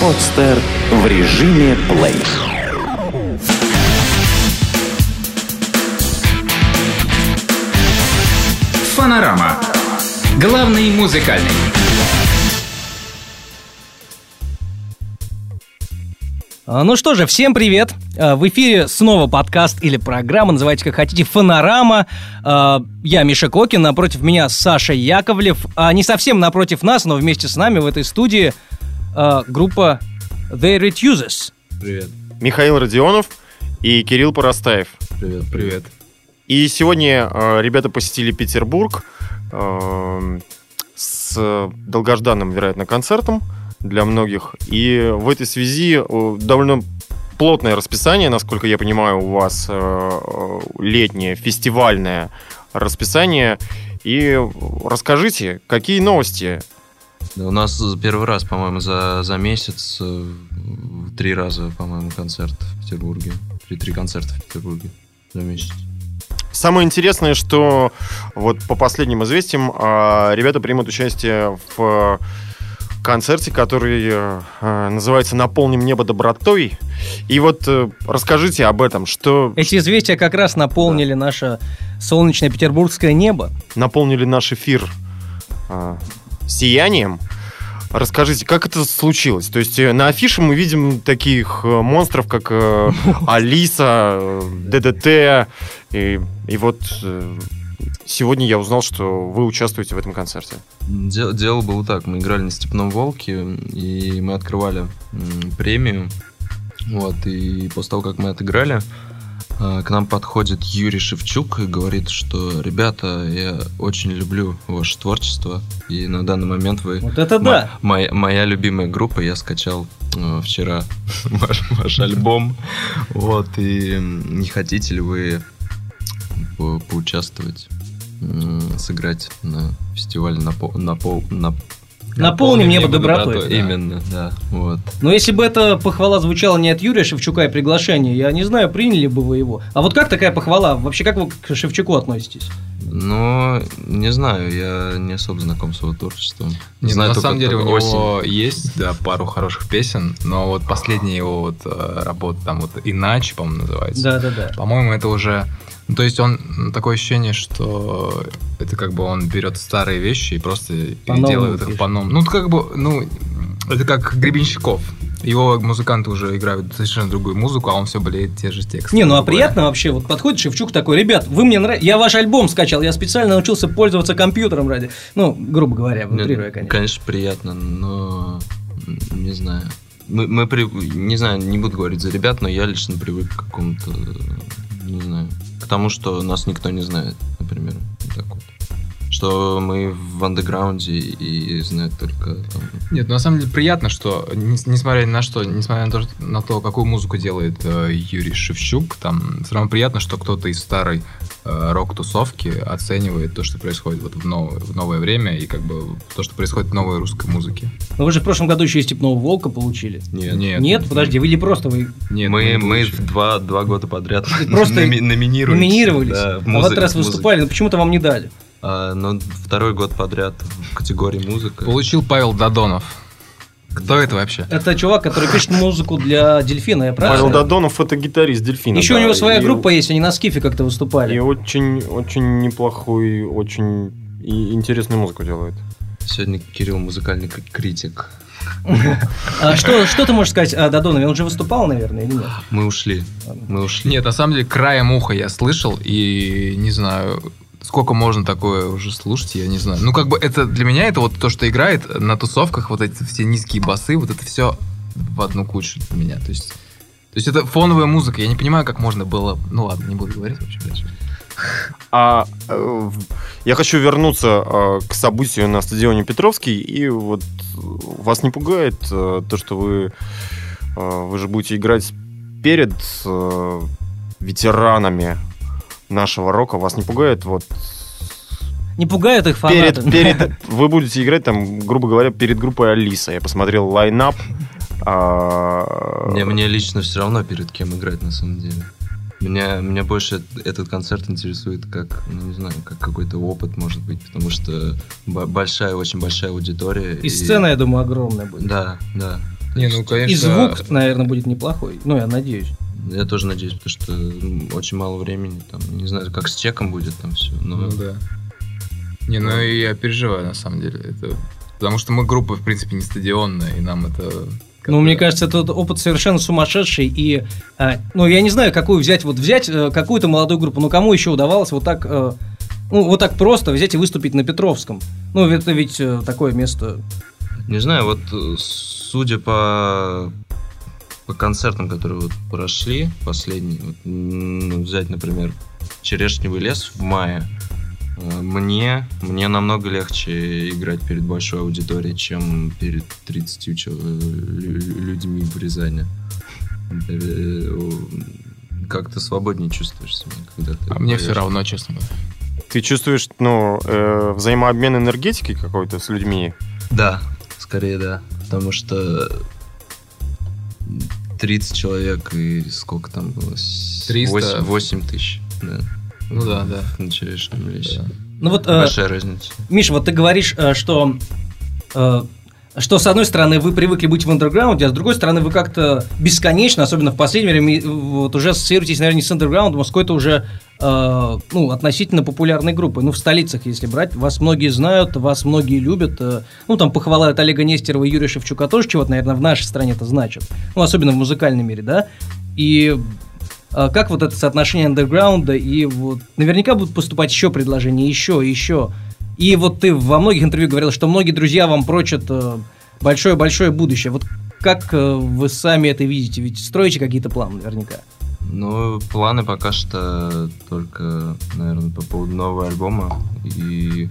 Подстер в режиме плей. Фанорама. Главный музыкальный. А, Ну что же, всем привет! А, В эфире снова подкаст или программа, называйте как хотите, «Фонорама». А, Я Миша Кокин, напротив меня Саша Яковлев. А не совсем напротив нас, но вместе с нами в этой студии а, группа The Retuses. Привет. Михаил Родионов и Кирилл Поростаев. Привет. Привет. И сегодня э, ребята посетили Петербург э, с долгожданным, вероятно, концертом для многих. И в этой связи э, довольно плотное расписание, насколько я понимаю, у вас э, летнее фестивальное расписание. И расскажите, какие новости? Да, у нас первый раз, по-моему, за, за месяц э, три раза, по-моему, концерт в Петербурге. Три, три концерта в Петербурге за месяц. Самое интересное, что вот по последним известиям э, ребята примут участие в концерте, который э, э, называется «Наполним небо добротой». И вот расскажите об этом, что Эти известия как раз наполнили наше солнечное петербургское небо. наполнили наш эфир э, сиянием. Расскажите, как это случилось? То есть э, на афише мы видим таких э, монстров, как э, Алиса, ДДТ, и, и вот сегодня я узнал, что вы участвуете в этом концерте. Де- дело было так, мы играли на Степном Волке, и мы открывали премию. Вот, и после того, как мы отыграли, к нам подходит Юрий Шевчук и говорит, что «Ребята, я очень люблю ваше творчество, и на данный момент вы Вот это Мо- да! Моя, моя любимая группа, я скачал э, вчера ваш, ваш альбом. Вот, и не хотите ли вы по- поучаствовать, сыграть на фестивале на, пол, на, пол, на Наполним небо добротой. да. Именно, да. Вот. Но если бы эта похвала звучала не от Юрия Шевчука и приглашение, я не знаю, приняли бы вы его. А вот как такая похвала? Вообще, как вы к Шевчуку относитесь? Но не знаю, я не особо знаком с его творчеством. Нет, знаю на только самом деле у него есть да, пару хороших песен, но вот последняя его вот э, работа там вот иначе, по-моему, называется. Да-да-да. По-моему, это уже, ну, то есть он такое ощущение, что это как бы он берет старые вещи и просто По-новому переделывает их пишет. по-новому. Ну, как бы, ну, это как Гребенщиков. Его музыканты уже играют совершенно другую музыку, а он все болеет те же тексты. Не, ну а приятно вообще, вот подходит Шевчук такой, ребят, вы мне нравитесь, я ваш альбом скачал, я специально научился пользоваться компьютером ради, ну, грубо говоря, утрируя, конечно. Конечно, приятно, но не знаю. Мы, мы при- не знаю, не буду говорить за ребят, но я лично привык к какому-то, не знаю, к тому, что нас никто не знает, например, вот так вот. Что мы в андеграунде и знают только там, Нет, ну, на самом деле приятно, что, не- несмотря ни на что, несмотря на то, на то, какую музыку делает э, Юрий Шевчук, там все равно приятно, что кто-то из старой э, рок-тусовки оценивает то, что происходит вот в новое, в новое время, и как бы то, что происходит в новой русской музыке. Но вы же в прошлом году еще и Степного Волка получили. нет. Нет, Нет, подожди, вы или просто вы Нет, мы, не мы получили. два, два года подряд Просто номи- номинировались. номинировались, Да, в а в этот раз выступали, но почему-то вам не дали. А, но второй год подряд в категории музыка. Получил Павел Додонов. Кто это вообще? Это чувак, который пишет музыку для Дельфина, я правильно? Павел знаю? Додонов это гитарист Дельфина. Еще у да, него своя и- группа есть, они на скифе как-то выступали. И очень, очень неплохой, очень и интересную музыку делает. Сегодня Кирилл музыкальный критик. А что, что ты можешь сказать о Додонове? Он же выступал, наверное, или нет? Мы ушли. Мы ушли. Нет, на самом деле, краем уха я слышал, и не знаю, сколько можно такое уже слушать, я не знаю. Ну, как бы это для меня это вот то, что играет на тусовках, вот эти все низкие басы, вот это все в одну кучу для меня. То есть, то есть это фоновая музыка. Я не понимаю, как можно было. Ну ладно, не буду говорить, в общем, дальше. А э, я хочу вернуться э, к событию на стадионе Петровский. И вот вас не пугает э, то, что вы, э, вы же будете играть перед э, ветеранами нашего рока. Вас не пугает вот Не пугают их фанаты? перед, перед вы будете играть там, грубо говоря, перед группой Алиса. Я посмотрел лайнап. а, Мне, мне лично все равно перед кем играть на самом деле. Меня, меня больше этот концерт интересует как, ну, не знаю, как какой-то опыт, может быть, потому что бо- большая, очень большая аудитория. И сцена, я думаю, огромная будет. Да, да. Не, ну, конечно. И звук, наверное, будет неплохой. Ну, я надеюсь. Я тоже надеюсь, потому что очень мало времени. Там, не знаю, как с чеком будет там все. Но Ну да. Не, ну и я переживаю, на самом деле. Это... Потому что мы группа, в принципе, не стадионная, и нам это... Ну, мне кажется, этот опыт совершенно сумасшедший. И, а, ну, я не знаю, какую взять. Вот взять э, какую-то молодую группу. Ну, кому еще удавалось вот так, э, ну, вот так просто взять и выступить на Петровском? Ну, это ведь э, такое место. Не знаю, вот э, судя по, по концертам, которые вот прошли, последние, вот, ну, взять, например, Черешневый лес в мае, э, мне, мне намного легче играть перед большой аудиторией, чем перед 30 чел- лю- людьми в Рязани. Э, Как-то свободнее чувствуешь себя, когда ты А мне все равно, честно говоря. Ты чувствуешь, ну, э, взаимообмен энергетики какой-то с людьми? Да, скорее да. Потому что 30 человек и сколько там было? С- 300. 8, 8 тысяч. Да. Ну да, да. На черешнем лесе. Да. Ну, вот, э, Большая разница. Миша, вот ты говоришь, э, что... э, что, с одной стороны, вы привыкли быть в андерграунде, а с другой стороны, вы как-то бесконечно, особенно в последнее время, вот уже ассоциируетесь, наверное, не с андерграундом, а с какой-то уже, э, ну, относительно популярной группой. Ну, в столицах, если брать, вас многие знают, вас многие любят. э, ну, там похвала Олега Нестерова и Юрия Шевчука тоже чего-то, наверное, в нашей стране это значит. Ну, особенно в музыкальном мире, да? И а как вот это соотношение андерграунда и вот наверняка будут поступать еще предложения, еще, еще. И вот ты во многих интервью говорил, что многие друзья вам прочат э, большое-большое будущее. Вот как э, вы сами это видите? Ведь строите какие-то планы наверняка. Ну, планы пока что только, наверное, по поводу нового альбома. И,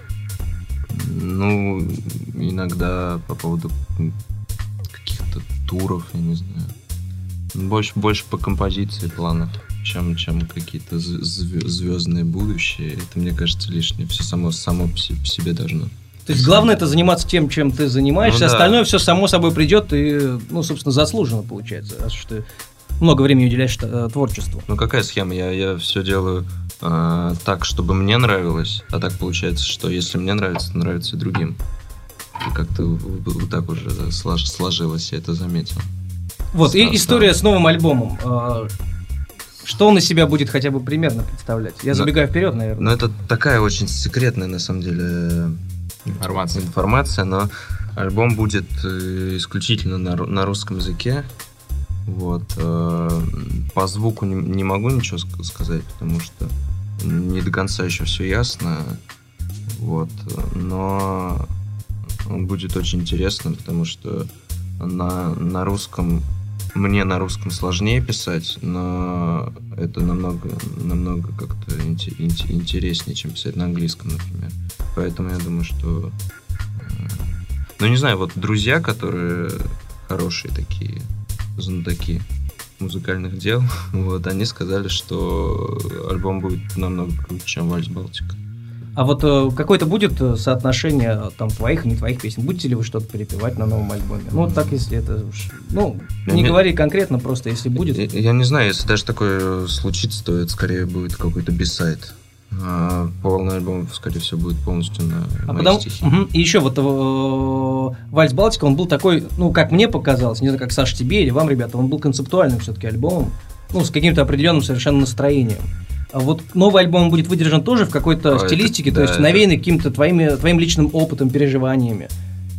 ну, иногда по поводу каких-то туров, я не знаю. Больше, больше по композиции планов, чем, чем какие-то звездные будущее. Это, мне кажется, лишнее. Все само, само по се- по себе должно. То есть главное это заниматься тем, чем ты занимаешься, Ну да. остальное все само собой придет и, ну, собственно, заслуженно получается, раз уж ты много времени уделяешь э, творчеству. Ну какая схема? Я, я все делаю э, так, чтобы мне нравилось, а так получается, что если мне нравится, то нравится и другим. И как-то вот так уже слож- сложилось, я это заметил. Вот, Да, и история с новым альбомом. Что он из себя будет хотя бы примерно представлять? Я забегаю вперед, наверное. Но это такая очень секретная, на самом деле, Информация. информация, но альбом будет э, исключительно на, на русском языке. Вот. э, По звуку не, не могу ничего ск- сказать, потому что не до конца еще все ясно. Вот. Но он будет очень интересным, потому что на, на русском мне на русском сложнее писать, но это намного, намного как-то инте- инте- интереснее, чем писать на английском, например. Поэтому я думаю, что... э, Ну, не знаю, вот друзья, которые хорошие такие, знатоки музыкальных дел, вот, они сказали, что альбом будет намного круче, чем «Вальс Балтика». А вот э, какое-то будет э, соотношение э, там твоих и не твоих песен? Будете ли вы что-то перепевать на новом альбоме? Ну, вот так, если это уж... Ну, не не- говори конкретно, просто если будет. Я, я не знаю, если даже такое случится, то это скорее будет какой-то бисайд. А полный альбом, скорее всего, будет полностью на А мои потом, стихи. Мгм. и еще вот э, Вальс Балтика, он был такой, ну, как мне показалось, не знаю, как Саша тебе или вам, ребята, он был концептуальным все-таки альбомом, ну, с каким-то определенным совершенно настроением. А вот новый альбом будет выдержан тоже в какой-то А, это- стилистике, то да, есть это- навеянный каким-то твоими, твоим личным опытом, переживаниями.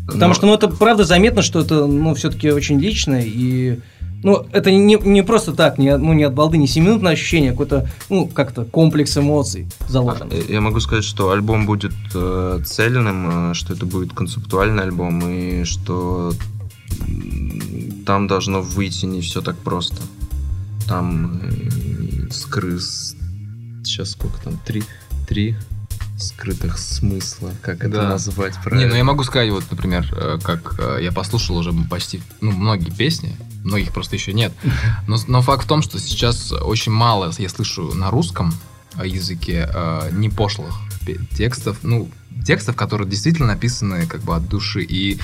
Потому Но- что, ну, это правда заметно, что это, ну, все-таки очень личное, и, ну, это не, не просто так, не, ну, не от балды, не семиминутное ощущение, а какой-то, ну, как-то комплекс эмоций заложен. А, Я могу сказать, что альбом будет э, цельным, э, что это будет концептуальный альбом, и что там должно выйти не все так просто. Там э, скрыс... Сейчас сколько там? Три? Три скрытых смысла, как это Да. назвать Не, правильно? ну я могу сказать, вот, например, э, как э, я послушал уже почти, ну, многие песни, многих просто еще нет. Но, но факт в том, что сейчас очень мало я слышу на русском языке э, не пошлых текстов, ну, текстов, которые действительно написаны как бы от души. И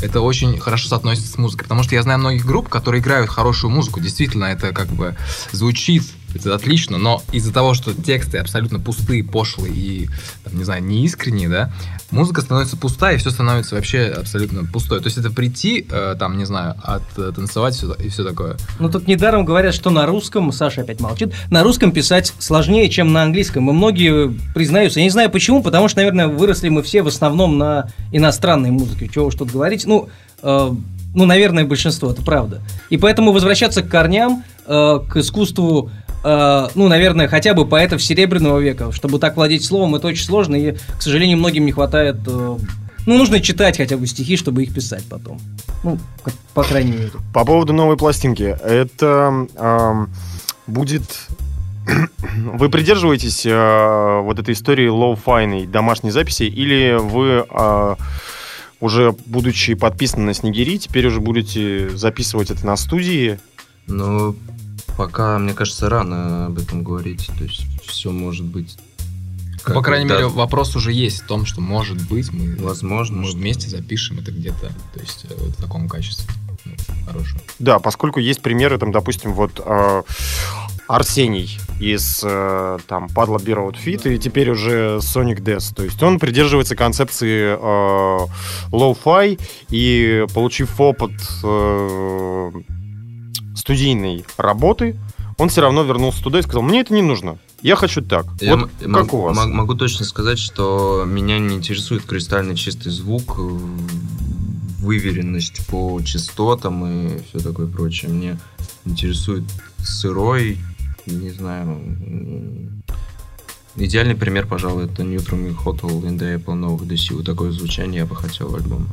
это очень хорошо соотносится с музыкой. Потому что я знаю многих групп, которые играют хорошую музыку. Действительно, это как бы звучит Это отлично, но из-за того, что тексты абсолютно пустые, пошлые и, там, не знаю, неискренние, да, музыка становится пустая, и все становится вообще абсолютно пустое. То есть это прийти, э, там, не знаю, оттанцевать всё- и все такое. Ну тут недаром говорят, что на русском, Саша опять молчит, на русском писать сложнее, чем на английском. И многие признаются. Я не знаю почему, потому что, наверное, выросли мы все в основном на иностранной музыке. Чего уж тут говорить. Ну, э, ну, наверное, большинство, это правда. И поэтому возвращаться к корням, э, к искусству, э, ну, наверное, хотя бы поэтов Серебряного века, чтобы так владеть словом, это очень сложно, и, к сожалению, многим не хватает... э, ну, нужно читать хотя бы стихи, чтобы их писать потом. Ну, как- по крайней мере. По поводу новой пластинки. Это ам, будет... Вы придерживаетесь э, вот этой истории lo-fi йной домашней записи, или вы, а, уже будучи подписаны на Снегири, теперь уже будете записывать это на студии? Но пока, мне кажется, рано об этом говорить. То есть все может быть. как По крайней да, мере, вопрос уже есть в том, что может быть мы, Возможно, может, что- вместе запишем это где-то, то есть э, в таком качестве ну, хорошем. Да, поскольку есть примеры, там, допустим, вот э, Арсений из э, там Падла Бирот Fit и теперь уже Sonic Death. То есть он придерживается концепции э, low-fi и получив опыт э, студийной работы, он все равно вернулся туда и сказал, мне это не нужно, я хочу так. Я вот как у вас? мог- Могу точно сказать, что меня не интересует кристально чистый звук, э, выверенность по частотам и все такое прочее. Мне интересует сырой, не знаю. Идеальный пример, пожалуй, это Neutron Hotel in the Apple новых DC. Вот такое звучание я бы хотел в альбоме.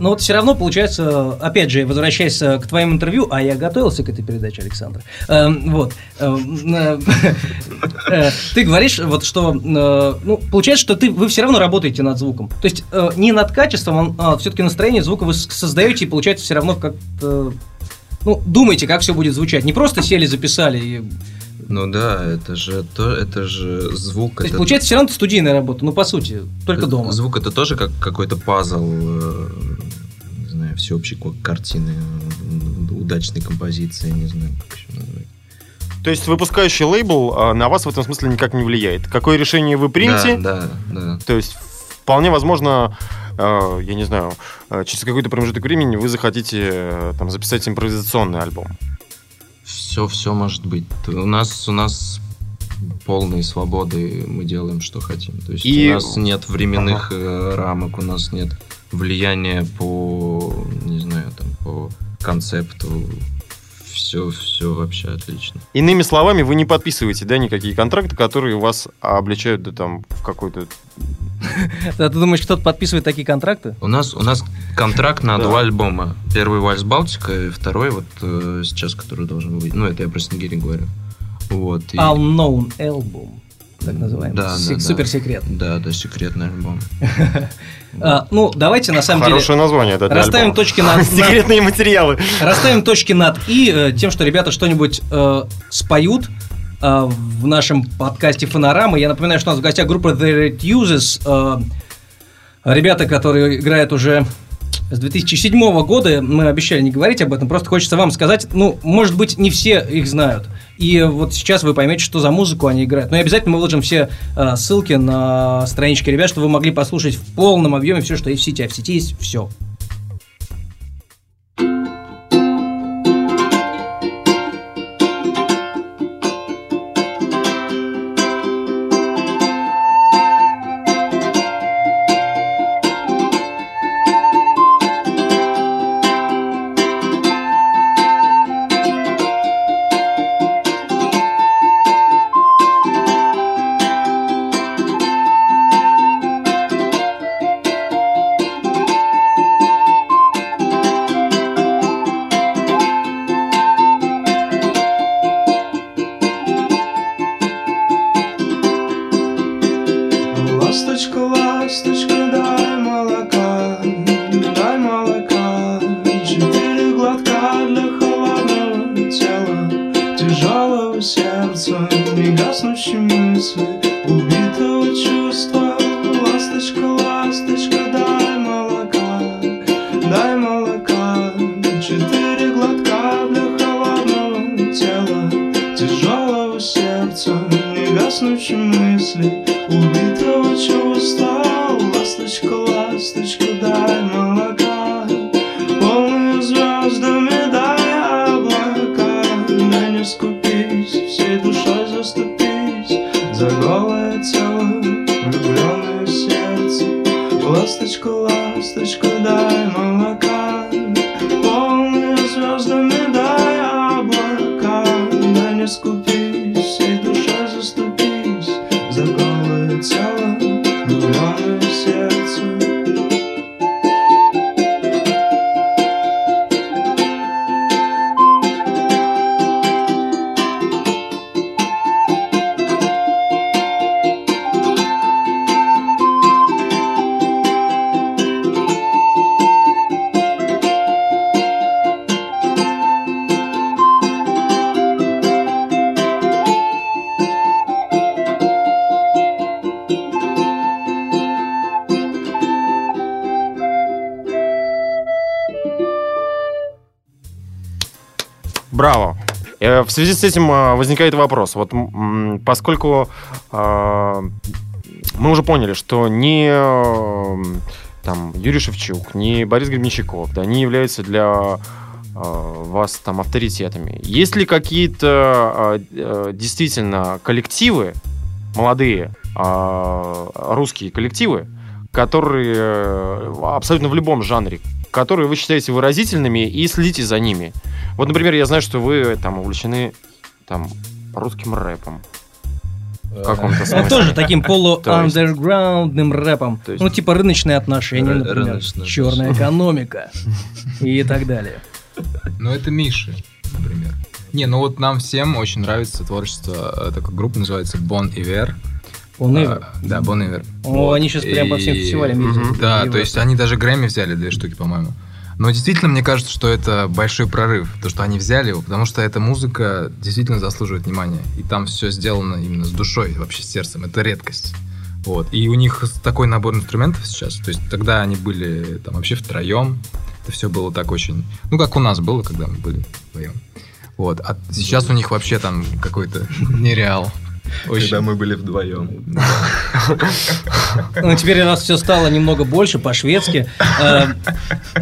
Но вот все равно получается, опять же, возвращаясь э, к твоим интервью, а я готовился к этой передаче, Александр. Эм, вот. эм, э, э, Ты говоришь, вот что, ну, получается, что ты, вы все равно работаете над звуком. То есть не над качеством, а все-таки настроение звука вы создаете, и получается все равно как-то, ну, думаете, как все будет звучать. Не просто сели, записали. и- Ну да, это же то, это же звук. То есть это- получается все равно это студийная работа, ну, по сути, только это- дома. Звук это тоже как какой-то пазл, э, не знаю, всеобщей картины, удачной композиции, не знаю, как еще назвать. То есть выпускающий лейбл а, на вас в этом смысле никак не влияет. Какое решение вы примете, Да, да, да. То есть вполне возможно, э, я не знаю, э, через какой-то промежуток времени вы захотите э, там записать импровизационный альбом. Все, все может быть. У нас, у нас полные свободы, мы делаем, что хотим. То есть И- у нас нет временных э, рамок, у нас нет влияния по, не знаю, там, по концепту. Все, все вообще отлично. Иными словами, вы не подписываете, да, никакие контракты, которые вас обличают, да, там, в какой-то... А ты думаешь, кто-то подписывает такие контракты? У нас, у нас контракт на два альбома. Первый «Вальс Балтика», и второй вот э, сейчас, который должен выйти. Ну, это я про Снегири говорю. Вот. и- Unknown Album, так называемый. Да, Сек- да, да. Супер секрет. Да, да, секретный альбом. А, ну, давайте на самом Хорошее название, да, для расставим альбома. точки над, Секретные материалы. расставим точки над и э, тем, что ребята что-нибудь э, споют э, в нашем подкасте Фонорама. Я напоминаю, что у нас в гостях группа The Red Uses. э, ребята, которые играют уже с 2007 года. Мы обещали не говорить об этом, просто хочется вам сказать, ну, может быть, не все их знают. И вот сейчас вы поймете, что за музыку они играют. Но и обязательно мы выложим все э, ссылки на странички ребят, чтобы вы могли послушать в полном объеме все, что есть в сети. А в сети есть все. В связи с этим э, возникает вопрос. Вот поскольку э, мы уже поняли, что э, там Юрий Шевчук, ни Борис Гребенщиков, да, не являются для э, вас там авторитетами. Есть ли какие-то э, действительно коллективы молодые русские коллективы, которые э, абсолютно в любом жанре, которые вы считаете выразительными и следите за ними? Вот, например, я знаю, что вы там увлечены там русским рэпом. В каком-то Ну, смысле. тоже таким полу-андерграундным рэпом. Ну, типа рыночные отношения, например. Черная экономика. И так далее. Ну, это Миши, например. Не, ну вот нам всем очень нравится творчество, э, такая группа называется Bon Iver. Он А, Ивер. Да, Bon Iver. О, Вот. они сейчас прям по всем фестивалям ездят. Да, то есть они даже Грэмми взяли две штуки, по-моему. Но действительно, мне кажется, что это большой прорыв, то, что они взяли его, потому что эта музыка действительно заслуживает внимания. И там все сделано именно с душой, вообще с сердцем. Это редкость. Вот. И у них такой набор инструментов сейчас. То есть тогда они были там вообще втроем. Это все было так очень... Ну, как у нас было, когда мы были вдвоем. Вот. А сейчас у них вообще там какой-то нереал. Когда мы были вдвоем. Ну, теперь раз все стало немного больше, по-шведски. Э,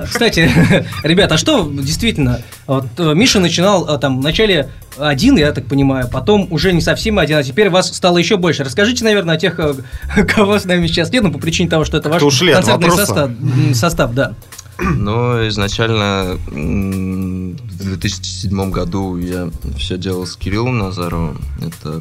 Кстати, ребята, а что действительно? Вот Миша начинал э, там вначале один, я так понимаю, потом уже не совсем один, а теперь вас стало еще больше. Расскажите, наверное, о тех, э, кого с нами сейчас нет, ну, по причине того, что это ваш ушли концертный состав, состав, да. Но изначально м, в 2007 году я все делал с Кириллом Назаровым. Это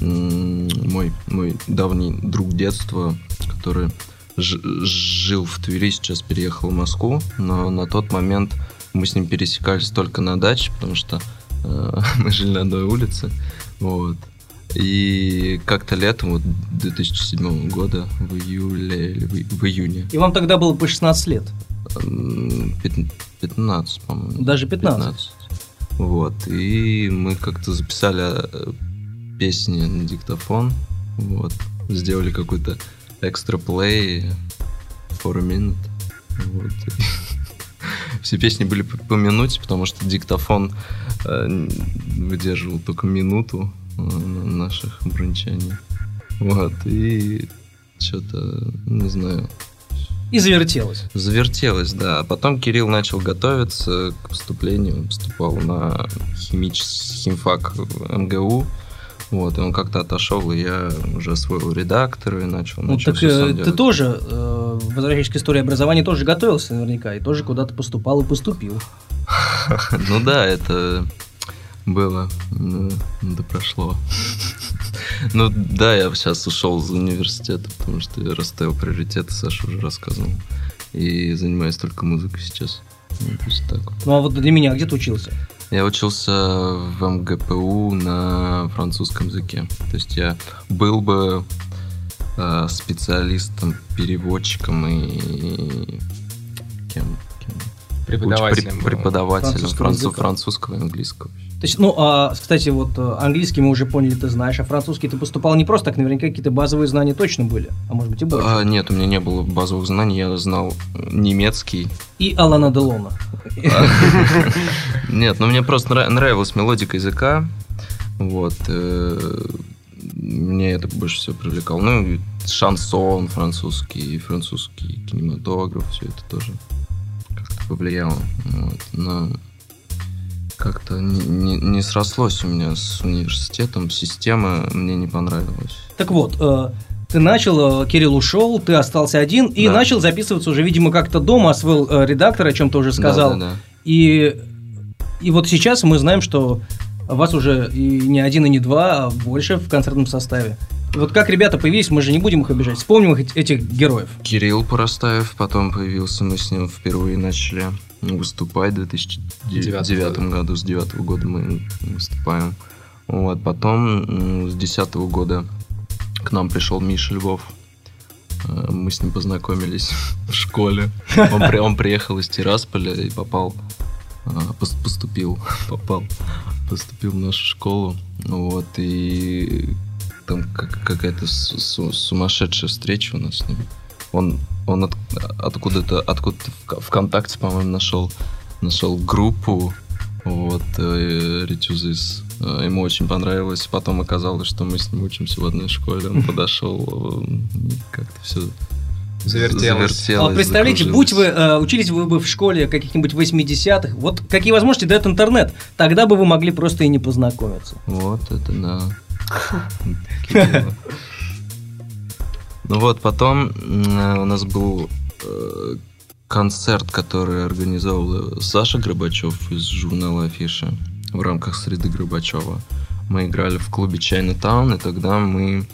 мой, мой давний друг детства, который жил в Твери, сейчас переехал в Москву. Но на тот момент мы с ним пересекались только на даче, потому что э, мы жили на одной улице. Вот. И как-то летом, вот 2007 года, в июле или в, в июне, И вам тогда было по 16 лет. М, пят- 15, по-моему. Даже 15. Вот. И мы как-то записали э, песни на диктофон. Вот. Сделали какой-то экстра плей for a minute. Вот. Все песни были по, минуте, потому что диктофон э, выдерживал только минуту э, наших бренчаний. Вот. И что-то, не знаю, И завертелось. Завертелось, да. Потом Кирилл начал готовиться к поступлению, поступал на химический химфак МГУ. Вот, и он как-то отошел, и я уже освоил редактор и начал, Ну, начал так э, ты делать. тоже, э, возвращаясь к истории образования, тоже готовился наверняка, и тоже куда-то поступал и поступил. Ну да, это было, ну, да прошло. Ну да, я сейчас ушел из университета, потому что я расставил приоритеты, Саша уже рассказывал. И занимаюсь только музыкой сейчас. Ну. Ну, а вот для меня, где ты учился? Я учился в МГПУ на французском языке. То есть я был бы э, специалистом, переводчиком и кем? кем? Преподавателем. Уч- преп- преподавателем Французского французского и английского. То есть, ну, а, кстати, вот э, английский мы уже поняли, ты знаешь, а французский ты поступал не просто так, наверняка какие-то базовые знания точно были, а может быть и больше. А, нет, у меня не было базовых знаний, я знал немецкий. И Алана Делона. Нет, ну мне просто нра- нравилась мелодика языка. Вот. э, мне это больше всего привлекало. Ну, и шансон французский, французский кинематограф, все это тоже как-то повлияло. Вот. Но как-то не, не- не срослось у меня с университетом, система мне не понравилась. Так вот, э, ты начал, э, Кирилл ушел, ты остался один и Да. начал записываться уже, видимо, как-то дома, освоил э, редактор, о чем ты уже сказал. Да-да-да. И, и вот сейчас мы знаем, что вас уже и не один, и не два, а больше в концертном составе. Вот как ребята появились, мы же не будем их обижать. Вспомним их, этих героев. Кирилл Поростаев, потом появился, мы с ним впервые начали выступать в 2009 Девятого году, с 2009 года мы выступаем. Вот, потом с 2010 года к нам пришел Миша Львов. Э, Мы с ним познакомились в школе. Он, при- он приехал из Тирасполя и попал, пос- поступил, попал, поступил в нашу школу. Вот, и там как- какая-то су- су- сумасшедшая встреча у нас с ним. Он, он от- откуда-то, откуда-то в ВКонтакте, по-моему, нашел, нашел группу, вот, э, Ретюзис. Э, Ему очень понравилось. Потом оказалось, что мы с ним учимся в одной школе. Он подошел, э, как-то все Завертелось. А представляете, будь вы э, учились вы бы в школе каких-нибудь 80-х, вот какие возможности дает интернет, тогда бы вы могли просто и не познакомиться. Вот это да. Ну вот, потом м, у нас был э, концерт, который организовал Саша Горбачев из журнала Афиша в рамках среды Горбачева. Мы играли в клубе Чайна-таун, и тогда мы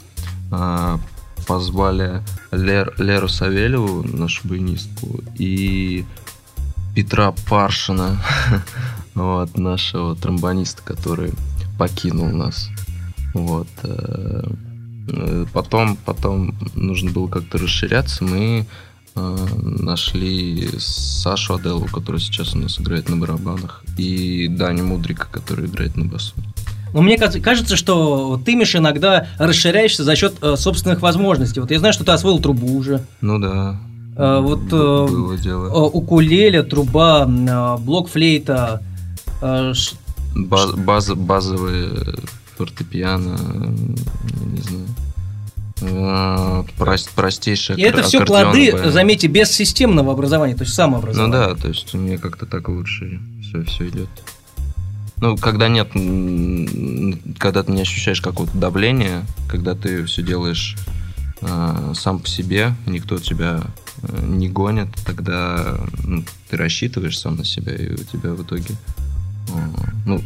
а, позвали Лер- Леру Савельеву, нашу баянистку, и Петра Паршина, вот, нашего тромбониста, который покинул нас. Вот. э, э, Потом, потом нужно было как-то расширяться. Мы э, нашли Сашу Аделу, который сейчас у нас играет на барабанах, и Даню Мудрика, который играет на басу. Но мне каз- кажется, что ты, Миша, иногда расширяешься за счет э, собственных возможностей. Вот я знаю, что ты освоил трубу уже. Ну да. Э, вот, э, Э, укулеле, труба, э, блок-флейта. э, ш- Баз- баз- базовые фортепиано, э, не знаю. Э, прос- простейшие И это все плоды, баяны. заметьте, без системного образования, то есть Ну самообразования. да, то есть у меня как-то так лучше все, все идет. Ну, когда нет, когда ты не ощущаешь какого-то давления, когда ты все делаешь э, сам по себе, никто тебя э, не гонит, тогда ну, ты рассчитываешь сам на себя, и у тебя в итоге, э, ну,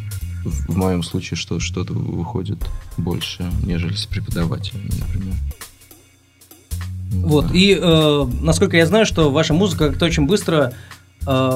в, моем случае, что что-то выходит больше, нежели с преподавателем, например. Вот, Да. и э, насколько я знаю, что ваша музыка как-то очень быстро, э,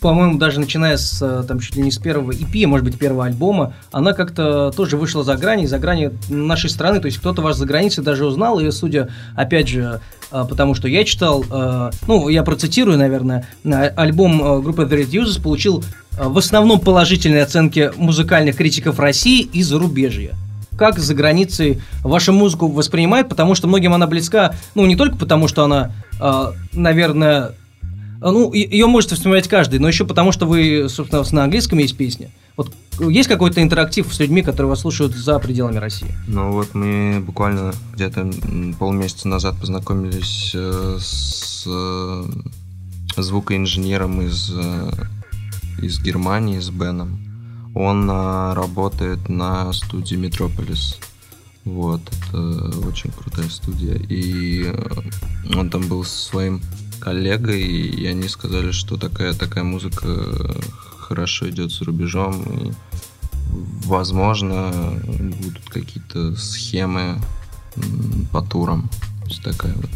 по-моему, даже начиная с э, там чуть ли не с первого EP, может быть, первого альбома, она как-то тоже вышла за грани, за грани нашей страны, то есть кто-то вас за границей даже узнал, и судя, опять же, э, потому что я читал, э, ну, я процитирую, наверное, на- альбом э, группы The Red Users получил э, в основном положительные оценки музыкальных критиков России и зарубежья как за границей вашу музыку воспринимают, потому что многим она близка, ну, не только потому, что она, а, наверное, а, ну, ее может воспринимать каждый, но еще потому, что вы, собственно, на английском есть песни. Вот есть какой-то интерактив с людьми, которые вас слушают за пределами России? Ну вот мы буквально где-то полмесяца назад познакомились э, с э, звукоинженером из, э, из Германии, с Беном. Он э, работает на студии Метрополис. Вот, это очень крутая студия. И э, он там был со своим коллегой, и они сказали, что такая, такая музыка э, хорошо идет за рубежом. И возможно, будут какие-то схемы по турам. То есть такая вот.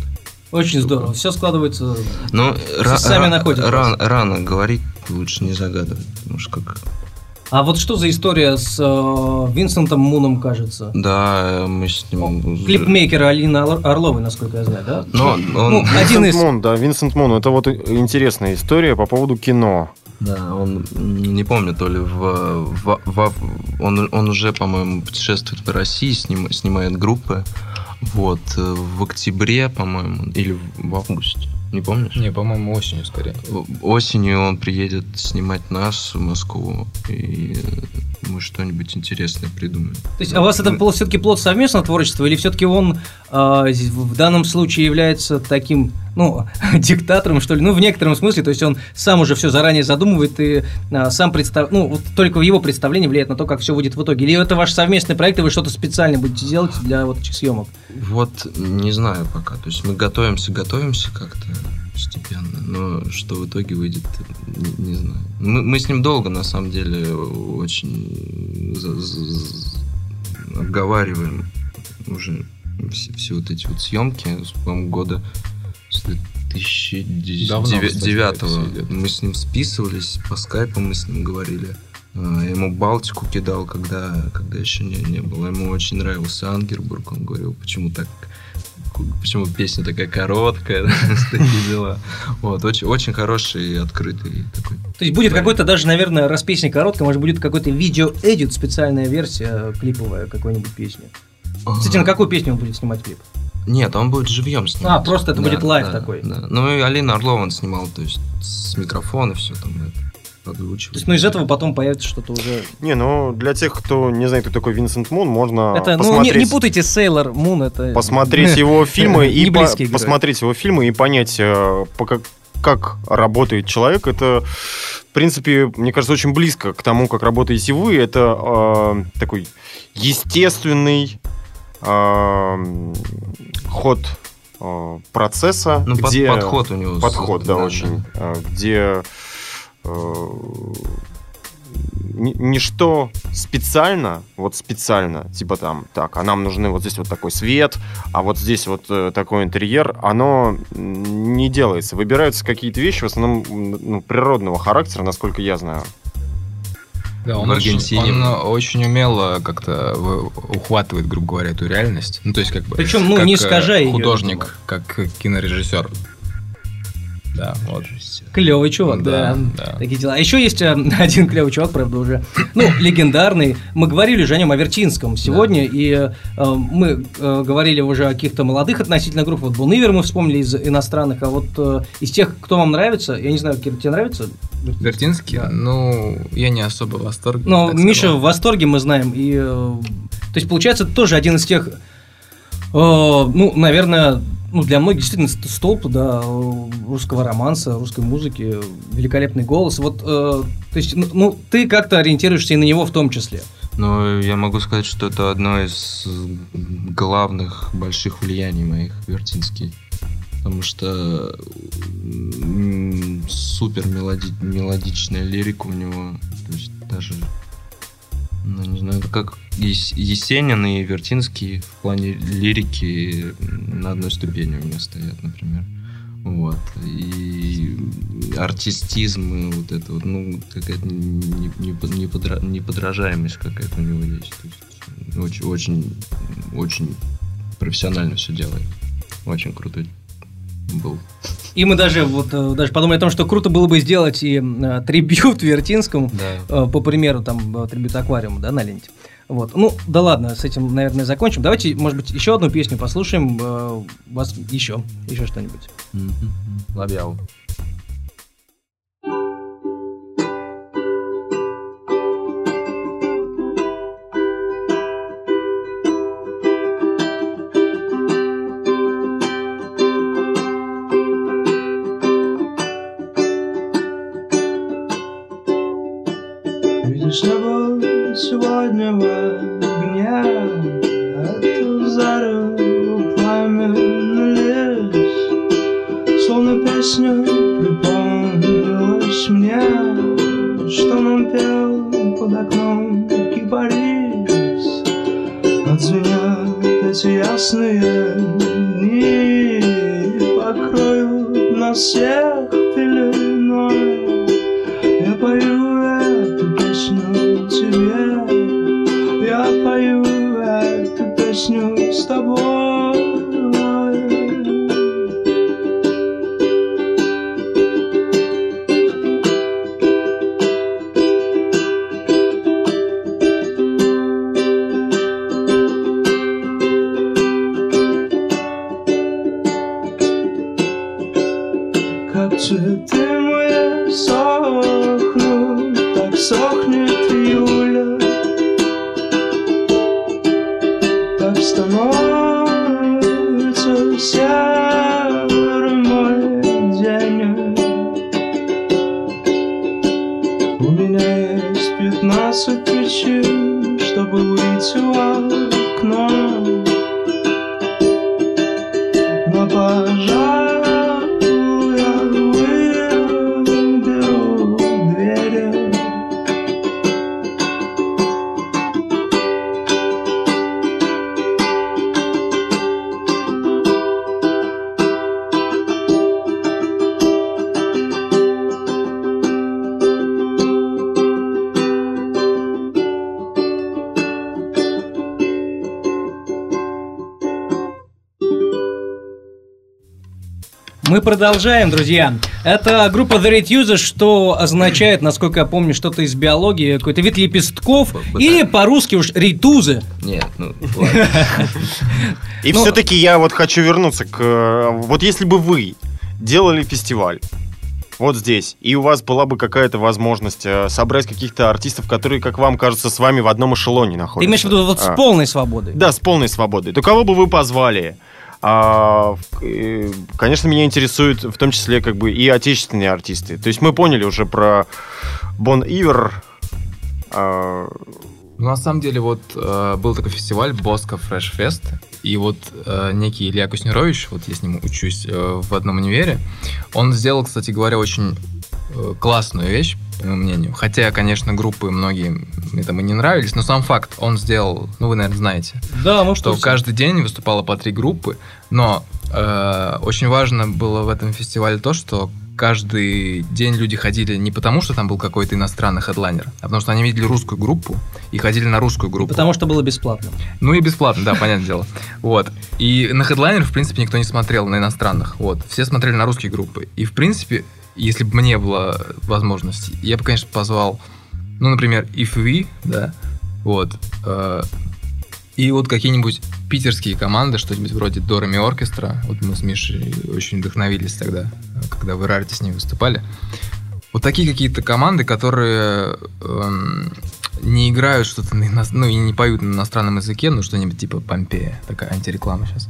Очень здорово. Все складывается. Ну, ра- сами ра- находят ран- рано говорить, лучше не загадывать. Потому что как... А вот что за история с э, Винсентом Муном, кажется? Да, мы с ним... Клипмейкер Алина Орло- Орловой, насколько я знаю, да? Но Ну, он... один Винсент из... Мун, да, Винсент Мун. Это вот интересная история по поводу кино. Да, он, не помню, то ли в... в- в- он, он уже, по-моему, путешествует по России, сним- снимает группы. Вот, э, в октябре, по-моему, или в августе, не помнишь? Не, по-моему, осенью скорее. Осенью он приедет снимать нас в Москву. И мы что-нибудь интересное придумаем. То есть, а у вас это был все-таки плод совместного творчества, или все-таки он з- в данном случае является таким, ну, диктатором, что ли? Ну, в некотором смысле, то есть он сам уже все заранее задумывает и а, сам представ... ну, вот только его представление влияет на то, как все выйдет в итоге. Или это ваш совместный проект, и вы что-то специально будете делать для вот этих съемок? Вот не знаю пока. То есть мы готовимся, готовимся как-то постепенно, но что в итоге выйдет, не, не знаю. Мы, мы с ним долго, на самом деле, очень за- за- за- обговариваем уже все, все вот эти вот съемки, по-моему, года с 2009 Давно, кстати, это всё идет. мы с ним списывались, по скайпу мы с ним говорили. А, Я ему Балтику кидал, когда, когда еще не, не было. Ему очень нравился Ангербург. Он говорил, почему так почему песня такая короткая, такие дела. Вот, очень, очень хороший и открытый такой. То есть будет какой-то даже, наверное, раз песня короткая, может будет какой-то видео- edit, специальная версия клиповая какой-нибудь песни. Кстати, на какую песню он будет снимать клип? Нет, он будет живьем снимать. А, просто это будет live такой. Да. Ну и Алина Орлова он снимал, то есть с микрофона все там это, озвучивал. То есть, ну, из этого потом появится что-то уже... Не, ну для тех, кто не знает, кто такой Винсент Мун, можно это, ну, не, посмотреть, не путайте Sailor Moon, это... посмотреть его фильмы и по- посмотреть его фильмы и понять, э, по как, как работает человек. Это, в принципе, мне кажется, очень близко к тому, как работаете вы. Это э, такой естественный э, ход э, процесса, Ну, под- где подход у него. подход, да, да, очень, э, где э, ни- ничто специально, вот специально, типа там, так, а нам нужны вот здесь вот такой свет, а вот здесь вот э, такой интерьер, оно не делается. Выбираются какие-то вещи, в основном ну, природного характера, насколько я знаю. Да, он очень, он очень умело как-то ухватывает, грубо говоря, эту реальность. Ну, то есть, как бы... Причем, ну, как, не э, искажая Художник, как кинорежиссер. Да, вот. Клевый чувак, да. Да, да. Такие дела. А еще есть э, один клевый чувак, правда, уже, ну, легендарный. Мы говорили же о нем, о Вертинском сегодня, и э, мы э, говорили уже о каких-то молодых относительно групп. Вот Бунивер мы вспомнили из иностранных, а вот э, из тех, кто вам нравится, я не знаю, Кир, тебе нравится? Вертинский? Да. Ну, я не особо в восторге. Но Миша сказал. в восторге, мы знаем. И, э, то есть, получается, тоже один из тех, э, ну, наверное, ну, для многих действительно ст- столб, да, русского романса, русской музыки, великолепный голос. Вот, э, то есть, ну, ну, ты как-то ориентируешься и на него в том числе. Но я могу сказать, что это одно из главных больших влияний моих Вертинский. Потому что супер мелоди- мелодичная лирика у него. То есть даже, ну не знаю, как Ес- Есенин и Вертинский в плане лирики на одной ступени у меня стоят, например. Вот. И артистизм, и вот это вот, ну, какая-то не- не- неподражаемость какая-то у него есть. То есть очень, очень, очень профессионально все делает. Очень крутой был. И мы даже вот э, даже подумали о том, что круто было бы сделать и э, трибют Вертинскому, Да. э, по примеру, там, э, трибют аквариума, да, на ленте. Вот. Ну, да ладно, с этим, наверное, закончим. Давайте, может быть, еще одну песню послушаем. э, вас еще, еще что-нибудь. Лобяу. Видишь сегодня в Мы продолжаем, друзья. Это группа The Red Users, что означает, насколько я помню, что-то из биологии, какой-то вид лепестков, или по-русски уж ритузы. Нет, ну ладно. И Ну- все-таки я вот хочу вернуться к... э, Вот если бы вы делали фестиваль вот здесь, и у вас была бы какая-то возможность э, собрать каких-то артистов, которые, как вам кажется, с вами в одном эшелоне находятся. Ты имеешь в виду вот с А. полной свободой? Да, с полной свободой. То кого бы вы позвали? А, э, конечно, меня интересуют в том числе как бы и отечественные артисты. То есть мы поняли уже про Бон Ивер. а, Ну, на самом деле, вот э, был такой фестиваль Боско Fresh Fest, и вот э, некий Илья Куснерович, вот я с ним учусь э, в одном универе, он сделал, кстати говоря, очень э, классную вещь, моему мнению. Хотя, конечно, группы многие там и не нравились, но сам факт, он сделал, ну, вы, наверное, знаете, Да, может, что каждый день выступало по три группы, но э, очень важно было в этом фестивале то, что каждый день люди ходили не потому, что там был какой-то иностранный хедлайнер, а потому что они видели русскую группу и ходили на русскую группу. Потому что было бесплатно. Ну и бесплатно, да, понятное дело. Вот. И на хедлайнеров, в принципе, никто не смотрел, на иностранных. Вот. Все смотрели на русские группы. И, в принципе, если бы мне была возможность, я бы, конечно, позвал, ну, например, If We, да, вот, э, и вот какие-нибудь питерские команды, что-нибудь вроде Дорами Оркестра. Вот мы с Мишей очень вдохновились тогда, когда в Ирарте с ними выступали. Вот такие какие-то команды, которые эм, не играют что-то на ну и не поют на иностранном языке, ну что-нибудь типа Помпея, такая антиреклама сейчас.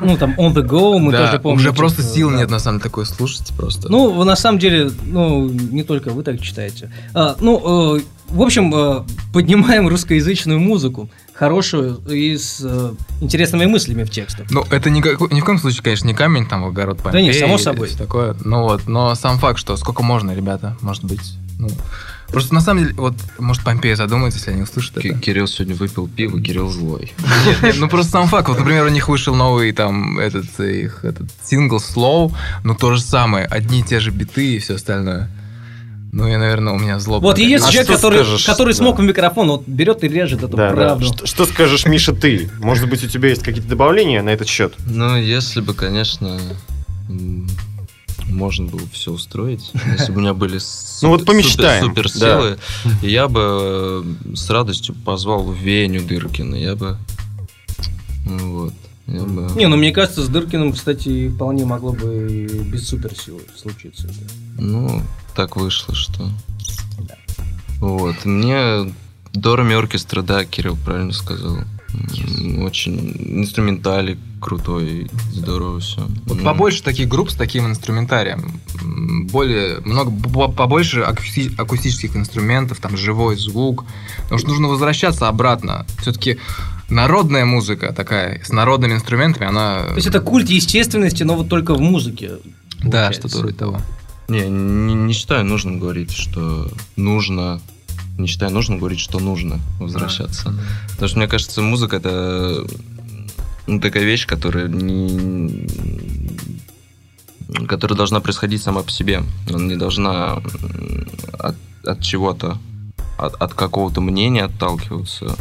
Ну, там, On The Go, мы да, тоже помним. уже просто типа, сил да. нет на самом деле такое слушать просто. Ну, на самом деле, ну, не только вы так читаете. А, ну, э, в общем, э, поднимаем русскоязычную музыку, хорошую и с э, интересными мыслями в текстах. Ну, это ни, ни в коем случае, конечно, не камень там в огород Помпеи. не, само собой. такое. Ну вот, но сам факт, что сколько можно, ребята, может быть. Ну, просто на самом деле, вот, может, Помпея задумается, если они услышат это. Кирилл сегодня выпил пиво, Кирилл злой. Нет, нет, ну просто сам факт. Вот, например, у них вышел новый там этот их этот сингл Slow, ну то же самое, одни и те же биты и все остальное. Ну, я, наверное, у меня злоба. Вот и есть А человек, который, скажешь? который Да. смог в микрофон, вот берет и режет эту да, да. правду. Что, что скажешь, Миша, ты? Может быть, у тебя есть какие-то добавления на этот счет? Ну, если бы, конечно, можно было все устроить, если бы у меня были Ну вот помечтаем, супер силы, я бы э, с радостью позвал Веню Дыркина, я бы... Вот. Я бы... Не, ну мне кажется, с Дыркиным, кстати, вполне могло бы и без суперсилы случиться. Ну, так вышло, что... Вот. Мне Дорами оркестра, да, Кирилл правильно сказал. Очень инструментали крутой, здорово все. Вот побольше таких групп с таким инструментарием. Более, много, по- побольше акусти- акустических инструментов, там живой звук. Потому что нужно возвращаться обратно. Все-таки народная музыка такая, с народными инструментами, она... То есть это культ естественности, но вот только в музыке. Да, получается. что-то вроде того. Не, не, не считаю нужным говорить, что нужно. Не считаю нужным говорить, что нужно возвращаться. Потому что мне кажется, музыка это ну, такая вещь, которая не которая должна происходить сама по себе. Она не должна м, от, от чего-то, от, от какого-то мнения отталкиваться.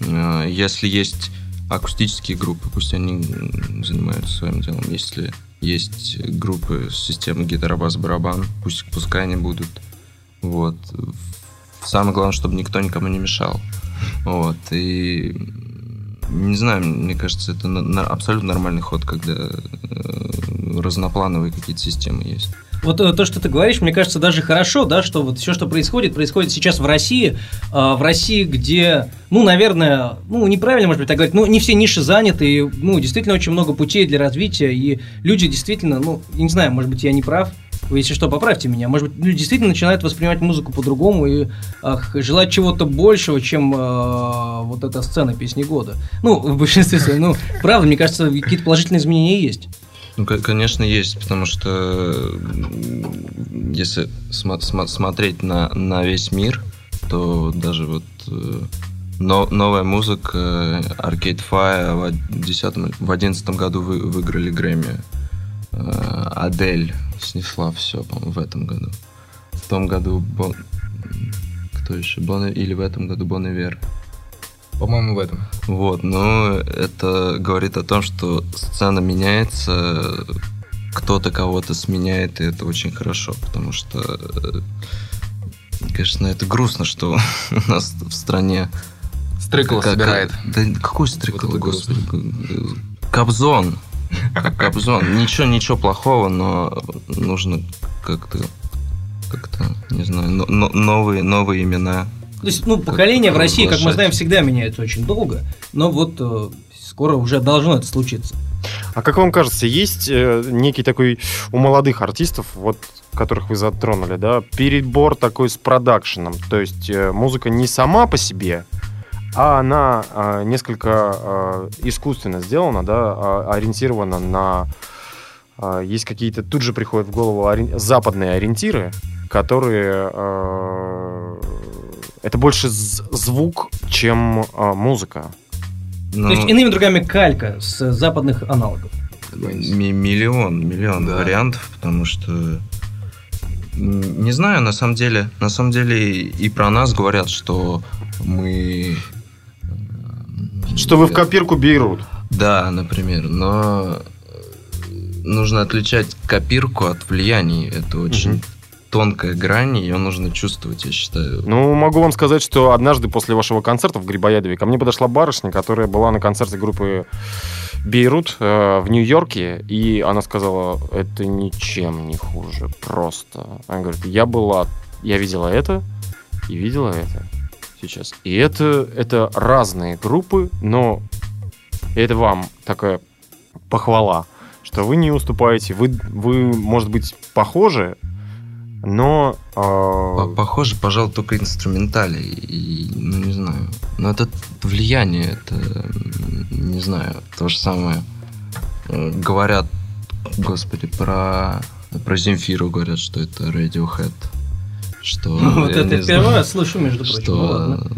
Э, Если есть акустические группы, пусть они занимаются своим делом. Если есть группы с системой гитара, бас, барабан, пусть пускай они будут. Вот. Самое главное, чтобы никто никому не мешал. Вот. И не знаю, мне кажется, это абсолютно нормальный ход, когда э, разноплановые какие-то системы есть. Вот э, то, что ты говоришь, мне кажется, даже хорошо, да, что вот все, что происходит, происходит сейчас в России, а, в России, где, ну, наверное, ну, неправильно, может быть, так говорить, ну, не все ниши заняты, и, ну, действительно очень много путей для развития, и люди действительно, ну, не знаю, может быть, я не прав, Вы, если что, поправьте меня. Может быть, люди действительно начинают воспринимать музыку по-другому и ах, желать чего-то большего, чем э, вот эта сцена песни года. Ну, в большинстве своем. Ну, правда, мне кажется, какие-то положительные изменения есть. Ну, ко- конечно, есть, потому что если смо- смо- смотреть на, на весь мир, то даже вот э, но- новая музыка э, Arcade Fire в 10 в 11 году вы- выиграли Грэмми. Э, Адель снесла все, по-моему, в этом году. В том году Бон... Кто еще? Бон... Или в этом году Бон Ивер. По-моему, в этом. Вот, но это говорит о том, что сцена меняется, кто-то кого-то сменяет, и это очень хорошо, потому что, э, конечно, это грустно, что у нас в стране... Стрыкало как- собирает. Да какой стрыкало, это господи? Кобзон. Кобзон. Ничего, ничего плохого, но нужно как-то, как-то, не знаю, но- но- новые, новые имена. То есть, ну, поколение в России, как мы знаем, всегда меняется очень долго, но вот э, скоро уже должно это случиться. А как вам кажется, есть э, некий такой у молодых артистов, вот которых вы затронули, да, перебор такой с продакшеном? То есть э, музыка не сама по себе, а она э, несколько э, искусственно сделана, да, а- ориентирована на... э, есть какие-то, тут же приходят в голову ори- западные ориентиры, которые... э, это больше з- звук, чем э, музыка. Ну, То есть, иными другими, калька с западных аналогов. Ми- Миллион, миллион Да. вариантов, потому что м, не знаю, на самом деле, на самом деле и про нас говорят, что мы Что вы в копирку Бейрут. Да, например, но нужно отличать копирку от влияний. Это очень тонкая грань, ее нужно чувствовать, я считаю. Ну, могу вам сказать, что однажды после вашего концерта в Грибоядове ко мне подошла барышня, которая была на концерте группы Бейрут э, в Нью-Йорке, и она сказала, это ничем не хуже, просто. Она говорит, я была, я видела это и видела это сейчас. И это, это разные группы, но это вам такая похвала, что вы не уступаете, вы, вы может быть, похожи, но... э, По- Похоже, пожалуй, только инструментали. И, ну, не знаю. Но это влияние, это, не знаю, то же самое. Э, Говорят, господи, про, про Земфиру говорят, что это Radiohead. Что, Вот это я знаю, первый раз слышу, между прочим. что... Ну, ладно.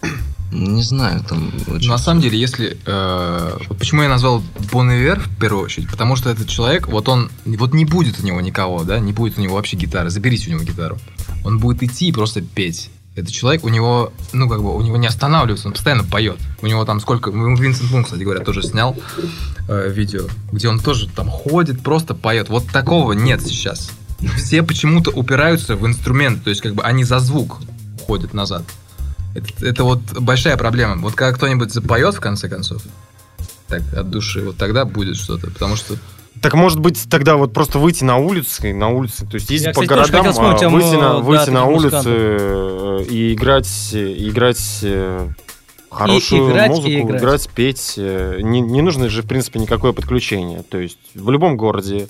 Не знаю, там очень... На самом деле, если... э, вот почему я назвал Бон Ивер в первую очередь? Потому что этот человек, вот он... Вот не будет у него никого, да? Не будет у него вообще гитары. Заберите у него гитару. Он будет идти и просто петь. Этот человек, у него, ну, как бы, у него не останавливается, он постоянно поет. У него там сколько... Винсент Мун, кстати говоря, тоже снял э, видео, где он тоже там ходит, просто поет. Вот такого нет сейчас. Все почему-то упираются в инструмент, то есть, как бы, они за звук уходят назад. Это, это вот большая проблема. Вот когда кто-нибудь запоет, в конце концов, так, от души, вот тогда будет что-то. Потому что Так может быть тогда вот просто выйти на улицу, и на улице, то есть ездить Я, по кстати, тоже городам, хотел вспомнить а, о, выйти на, да, выйти на музыкантов. э, и играть, и играть э, хорошую играть, и музыку, играть. петь. э, Не, не нужно же, в принципе, никакое подключение. То есть в любом городе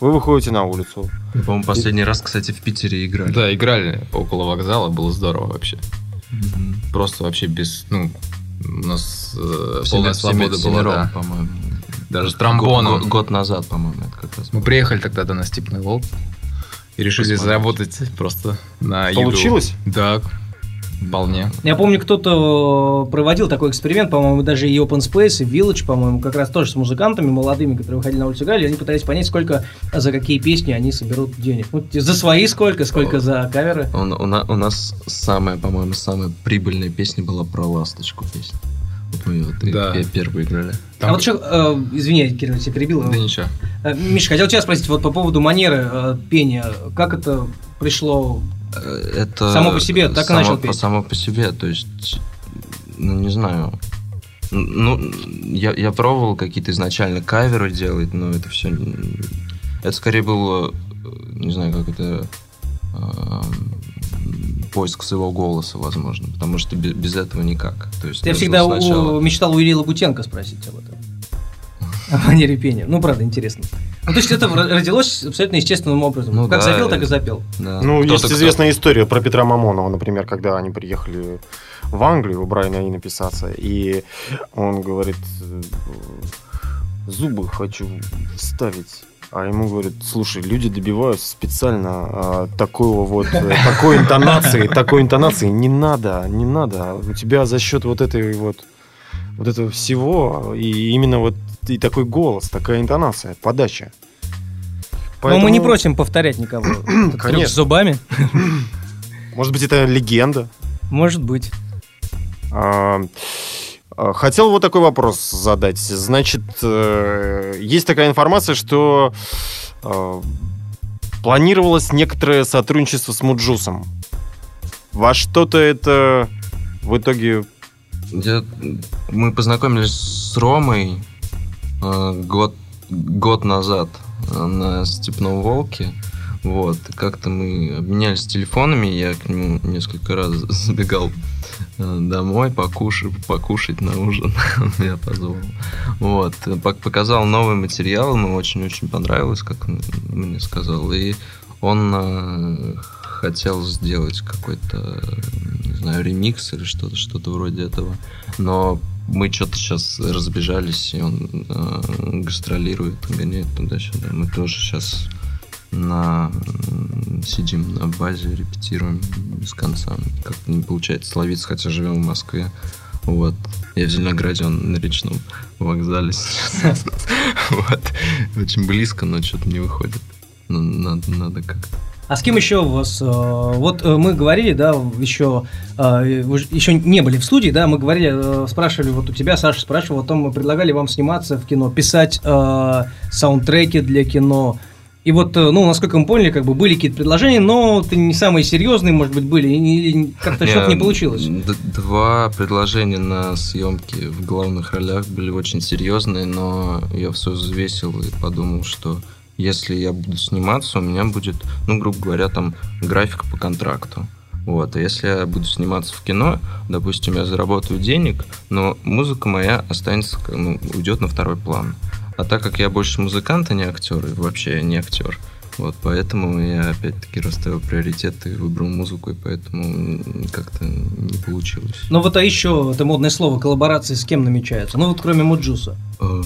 вы выходите на улицу. По-моему, последний раз, кстати, в Питере играли. да, играли около вокзала, было здорово вообще. Мгм. Просто вообще без, ну, у нас э, полная всеми- свобода была, да. по-моему. Даже с Год- тромбоном. Год, год назад, по-моему, это как раз. Мы приехали тогда до на Волк и решили Посмотреть. заработать просто на еду. Получилось? Да, вполне. Я помню, кто-то э, проводил такой эксперимент, по-моему, даже и Open Space, и Village, по-моему, как раз тоже с музыкантами молодыми, которые выходили на улицу играли, и они пытались понять, сколько, за какие песни они соберут денег. Ну, за свои сколько, сколько за каверы. У, у на- у нас самая, по-моему, самая прибыльная песня была про ласточку песня. Вот мы вот и Да. пе- первые играли. Там- А вот еще, э, извини, Кирилл, я тебя перебил. Да ничего. Э, Миша, хотел тебя спросить вот по поводу манеры э, пения. Как это пришло? Это Само по себе, так и само, начал по- петь? Само по себе, то есть, ну, не знаю. Ну, я, я пробовал какие-то изначально каверы делать, но это все... Это скорее было, не знаю, как это... эм, поиск своего голоса, возможно, потому что бе- без этого никак. То есть Я всегда у- сначала- мечтал у Ильи Лагутенко спросить об этом. О манере пения. Ну, правда, интересно. Ну, то есть это ро- родилось абсолютно естественным образом. Ну как да, запел, так и запел. Да. Ну, Кто-то, есть кто- известная история про Петра Мамонова, например, когда они приехали в Англию, у Брайана Ина писаться, и он говорит, э, зубы хочу вставить. А ему говорят, слушай, люди добиваются специально а, такого вот, э, такой интонации, такой интонации. Не надо, не надо. У тебя за счет вот этой вот, вот этого всего, и именно вот и такой голос, такая интонация, подача. Но мы не Поэтому, просим повторять никого. Конечно. С зубами. Может быть, это легенда. Может быть. А, а, Хотел вот такой вопрос задать. Значит, э, есть такая информация, что э, планировалось некоторое сотрудничество с Муджусом. Во что-то это в итоге... Я- мы познакомились с Ромой э, год, год назад э, на Степном Волке. Вот, как-то мы обменялись телефонами, я к нему несколько раз забегал э, домой покушать, покушать на ужин, меня позвал. Вот, э, пок- показал новый материал, ему очень-очень понравилось, как он мне сказал, и он хотел сделать какой-то, не знаю, ремикс или что-то, что-то вроде этого, но мы что-то сейчас разбежались, и он э, гастролирует, гоняет туда-сюда. Мы тоже сейчас на сидим на базе, репетируем без конца. Как-то не получается словиться, хотя живем в Москве. Вот. Я в Зеленограде, он на речном вокзале. Вот. Очень близко, но что-то не выходит. Ну, надо как-то. А с кем еще у вас? э, Вот э, мы говорили, да, еще, э, еще не были в студии, да, мы говорили, спрашивали вот у тебя, Саша спрашивал о том, мы предлагали вам сниматься в кино, писать э, саундтреки для кино. И вот, ну, насколько мы поняли, как бы были какие-то предложения, но ты не самые серьезные, может быть, были, или как-то что-то не получилось. Два предложения на съемки в главных ролях были очень серьезные, но я все взвесил и подумал, что если я буду сниматься, у меня будет, ну, грубо говоря, там график по контракту. Вот, а если я буду сниматься в кино, допустим, я заработаю денег, но музыка моя останется, ну, уйдет на второй план. А так как я больше музыкант, а не актер, и вообще я не актер, вот, поэтому я опять-таки расставил приоритеты и выбрал музыку, и поэтому как-то не получилось. Ну вот а еще это модное слово коллаборации с кем намечается? Ну вот кроме Муджуса. Э,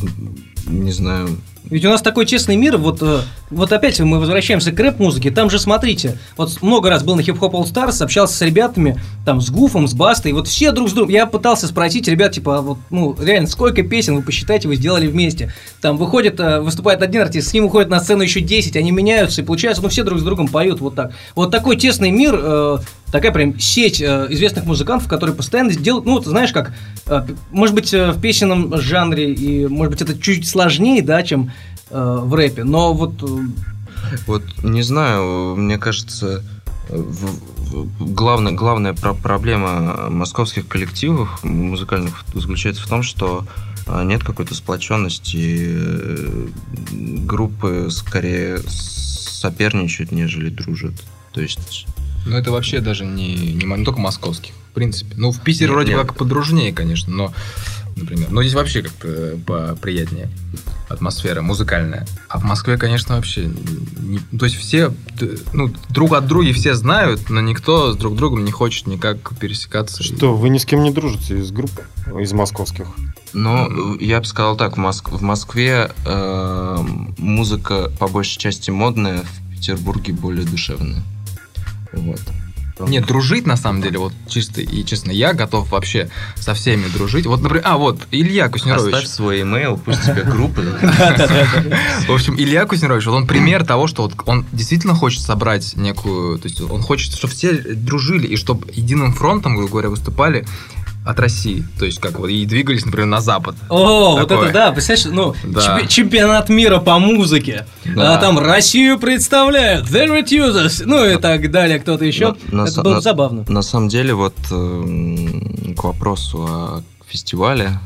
Не знаю. Ведь у нас такой честный мир, вот, э, вот опять мы возвращаемся к рэп-музыке, там же, смотрите, вот много раз был на Hip Hop All Stars, общался с ребятами, там, с Гуфом, с Бастой, вот все друг с другом, я пытался спросить, ребят, типа, а вот, ну, реально, сколько песен вы посчитайте, вы сделали вместе? Там выходит, э, выступает один артист, с ним выходит на сцену еще 10, они меняются, и получается, ну, все друг с другом поют вот так. Вот такой тесный мир, э, такая прям сеть э, известных музыкантов, которые постоянно делают, ну, вот знаешь, как, э, может быть, э, в песенном жанре, и, может быть, это чуть сложнее, да, чем э, в рэпе, но вот э, Вот не знаю, мне кажется, в- главная, главная про- проблема московских коллективов музыкальных заключается в том, что а, нет какой-то сплоченности. э, Группы скорее соперничают, нежели дружат. То есть Ну, это вообще даже не, не, не только московских, в принципе. Ну, в Питере Нет, вроде нет. как подружнее, конечно, но, например, но здесь вообще как-то поприятнее атмосфера музыкальная. А в Москве, конечно, вообще не- то есть все ну, друг от друга все знают, но никто с друг другом не хочет никак пересекаться. Что, вы ни с кем не дружите из групп, из московских? Ну, я бы сказал так, в, Моск- в Москве э, музыка по большей части модная, в Петербурге более душевная. Вот. Нет, дружить на самом деле, вот чисто и честно, я готов вообще со всеми дружить. Вот, например, а, вот, Илья Куснерович. Оставь свой имейл, пусть тебе группы. В общем, Илья Кузнерович, вот он пример того, что вот он действительно хочет собрать некую... То есть он хочет, чтобы все дружили, и чтобы единым фронтом, грубо говоря, выступали от России. То есть как вот и двигались, например, на запад. О, вот Такое. это да, представляешь, ну, Да. чемпи- чемпионат мира по музыке. Да. А там Россию представляют, The Refusers, ну и так далее, кто-то еще. На- на это са- было на- забавно. На самом деле, вот эм, к вопросу о фестивале,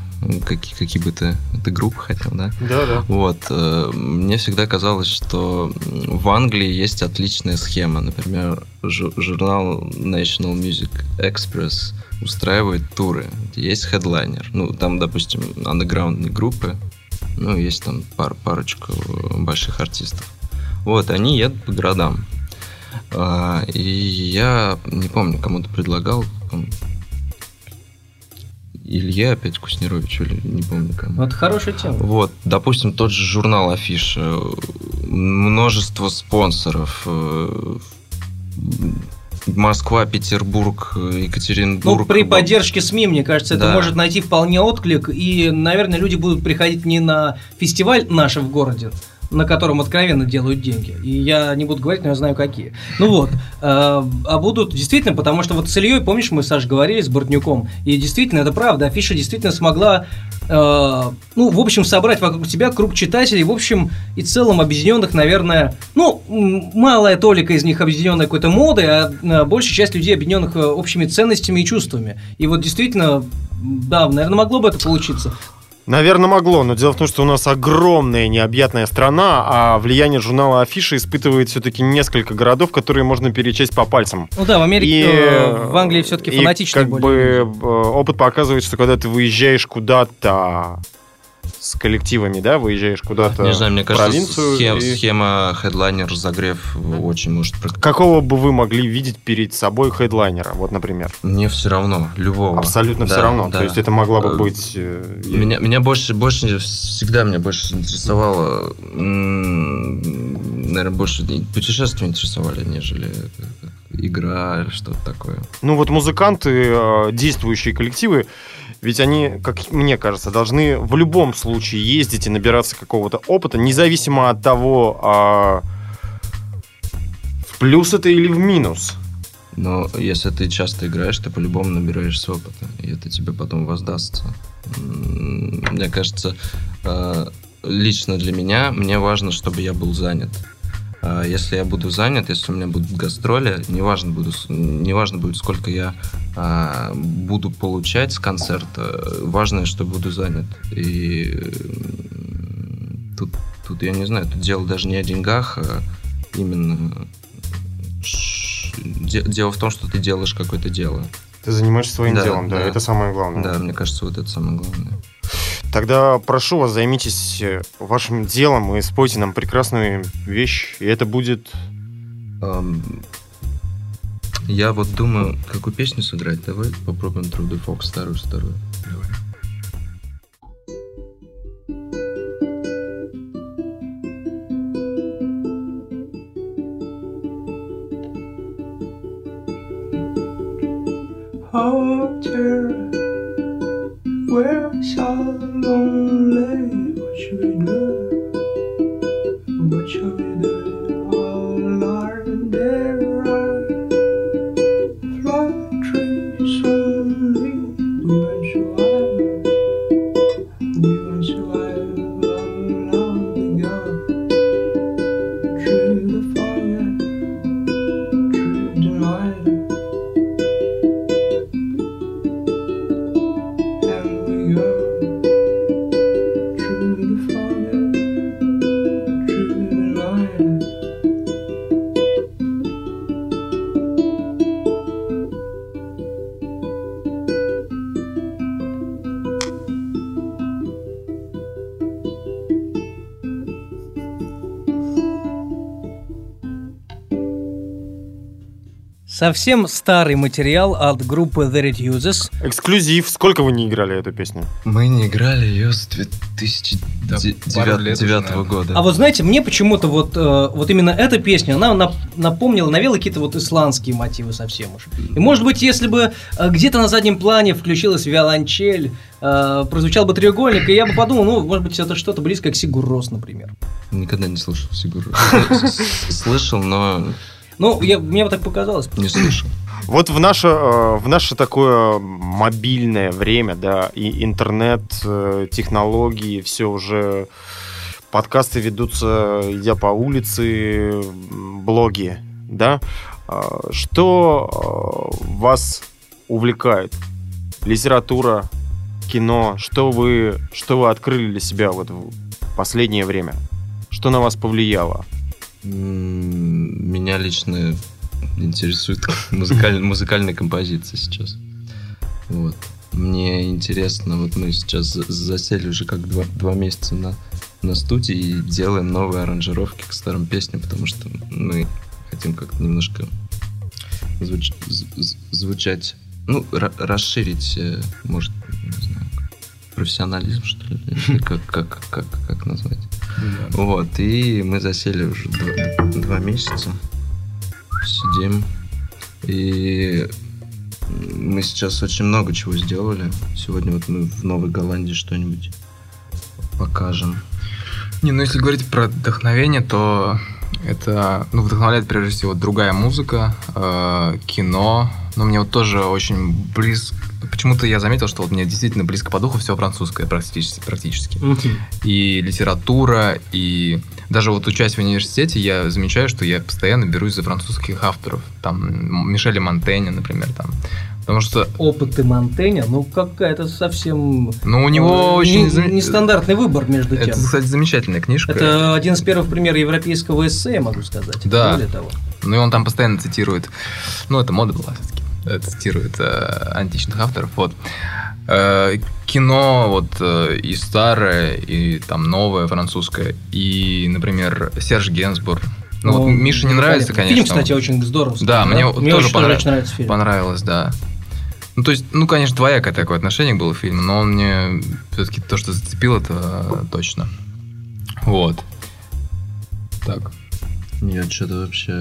какие, какие бы ты, ты группы хотел, да? Да, да. Вот, э, мне всегда казалось, что в Англии есть отличная схема. Например, жу- журнал National Music Express устраивает туры. Есть хедлайнер. Ну, там, допустим, андеграундные группы, Ну, есть там пар, парочку больших артистов. Вот, они едут по городам. А, и я не помню, кому-то предлагал. Илье опять Куснирович, или не помню кому. Вот хорошая тема. Вот, допустим, тот же журнал Афиша, множество спонсоров, э, Москва, Петербург, Ну, Екатеринбург. при Баб- поддержке СМИ, мне кажется, это Да. может найти вполне отклик, и, наверное, люди будут приходить не на фестиваль наш в городе, на котором откровенно делают деньги. И я не буду говорить, но я знаю какие. Ну вот. э, а будут действительно, потому что вот с Ильей, помнишь, мы, Саш, говорили с Бортнюком, и действительно, это правда, Афиша действительно смогла, э, ну, в общем, собрать вокруг себя круг читателей, в общем и целом объединенных, наверное, ну, малая толика из них объединенная какой-то модой, а э, большая часть людей объединенных э, общими ценностями и чувствами. И вот действительно, да, наверное, могло бы это получиться. Наверное, могло, но дело в том, что у нас огромная необъятная страна, а влияние журнала Афиша испытывает все-таки несколько городов, которые можно перечесть по пальцам. Ну да, в Америке, э, в Англии все-таки и фанатичнее как более. бы э, опыт показывает, что когда ты выезжаешь куда-то с коллективами, да, выезжаешь куда-то Не знаю, мне кажется, провинцию. схем- и схема headliner разогрев очень может... Какого бы вы могли видеть перед собой хедлайнера, вот, например? Мне все равно, любого. Абсолютно Да, все равно. да. То есть это могла бы Э, быть... э, Меня, меня больше, больше всегда меня больше интересовало, наверное, больше путешествия интересовали, нежели э, игра или что-то такое. Ну вот музыканты, действующие коллективы, ведь они, как мне кажется, должны в любом случае ездить и набираться какого-то опыта, независимо от того, а, в плюс это или в минус. Но если ты часто играешь, ты по-любому набираешься опыта, и это тебе потом воздастся. Мне кажется, э, лично для меня, мне важно, чтобы я был занят. А Если я буду занят, если у меня будут гастроли, неважно, буду, неважно будет, сколько я а, буду получать с концерта, важно, что буду занят. И тут, тут, я не знаю, тут дело даже не о деньгах, а именно де- дело в том, что ты делаешь какое-то дело. Ты занимаешься своим Да, делом, да, да. это самое главное. Да, мне кажется, вот это самое главное. Тогда прошу вас, займитесь э, вашим делом и спойте нам прекрасную вещь, и это будет... Ам, Я вот думаю, какую песню сыграть. Давай попробуем True the Fox, старую старую. Oh, dear, we're so lonely. What should we do? Совсем старый материал от группы The Reduces. Эксклюзив. Сколько вы не играли эту песню? Мы не играли ее с Да, пару лет уже, 2009 наверное. года. А вот знаете, мне почему-то вот, э, вот именно эта песня, она нап- напомнила, навела какие-то вот исландские мотивы совсем уж. И может быть, если бы э, где-то на заднем плане включилась виолончель, э, прозвучал бы треугольник, и я бы подумал, ну, может быть, это что-то близкое к Сигур Рос, например. Никогда не слышал Сигуру. Слышал, но Ну, я, мне вот так показалось. не слышал. Вот в наше, э, в наше такое мобильное время, да, и интернет, э, технологии, все уже подкасты ведутся, идя по улице, блоги, да. А, Что э, вас увлекает? Литература, кино? Что вы, что вы открыли для себя вот в последнее время? Что на вас повлияло? Меня лично интересует музыкаль- музыкальная композиция сейчас. Вот. Мне интересно, вот мы сейчас за- засели уже как два, два месяца на на студии и делаем новые аранжировки к старым песням, потому что мы хотим как-то немножко звуч- звучать, ну, ра- расширить, э, может, не знаю, профессионализм, что ли, как, как, как, как назвать. Вот, и мы засели уже два, два месяца, сидим, и мы сейчас очень много чего сделали. Сегодня вот мы в Новой Голландии что-нибудь покажем. Не, ну если говорить про вдохновение, то это, ну, вдохновляет прежде всего другая музыка, э, кино. Но мне вот тоже очень близко... Почему-то я заметил, что вот мне действительно близко по духу все французское практически. практически. И литература, и даже вот учась в университете, я замечаю, что я постоянно берусь за французских авторов. Там Мишеля Монтэня, например, там. Потому что, Опыты Монтэня, ну какая-то совсем... ну, у него э, очень... не- Нестандартный выбор между тем. Это, кстати, замечательная книжка. Это один из первых примеров европейского эссе, я могу сказать. Да. Более того. Ну и он там постоянно цитирует, ну это мода была все-таки, цитирует э, античных авторов. Вот. Э, кино вот э, и старое, и там новое французское, и, например, Серж Генсбур. Ну, вот Мише не нравится, конечно. Фильм, кстати, очень здорово. Да, мне вот тоже очень, понрав- очень нравится фильм. Понравилось, да. Ну, то есть, ну, конечно, двоякое такое отношение было к фильму, но он мне все-таки то, что зацепил, это э, точно. Вот. Так. Нет, что-то вообще...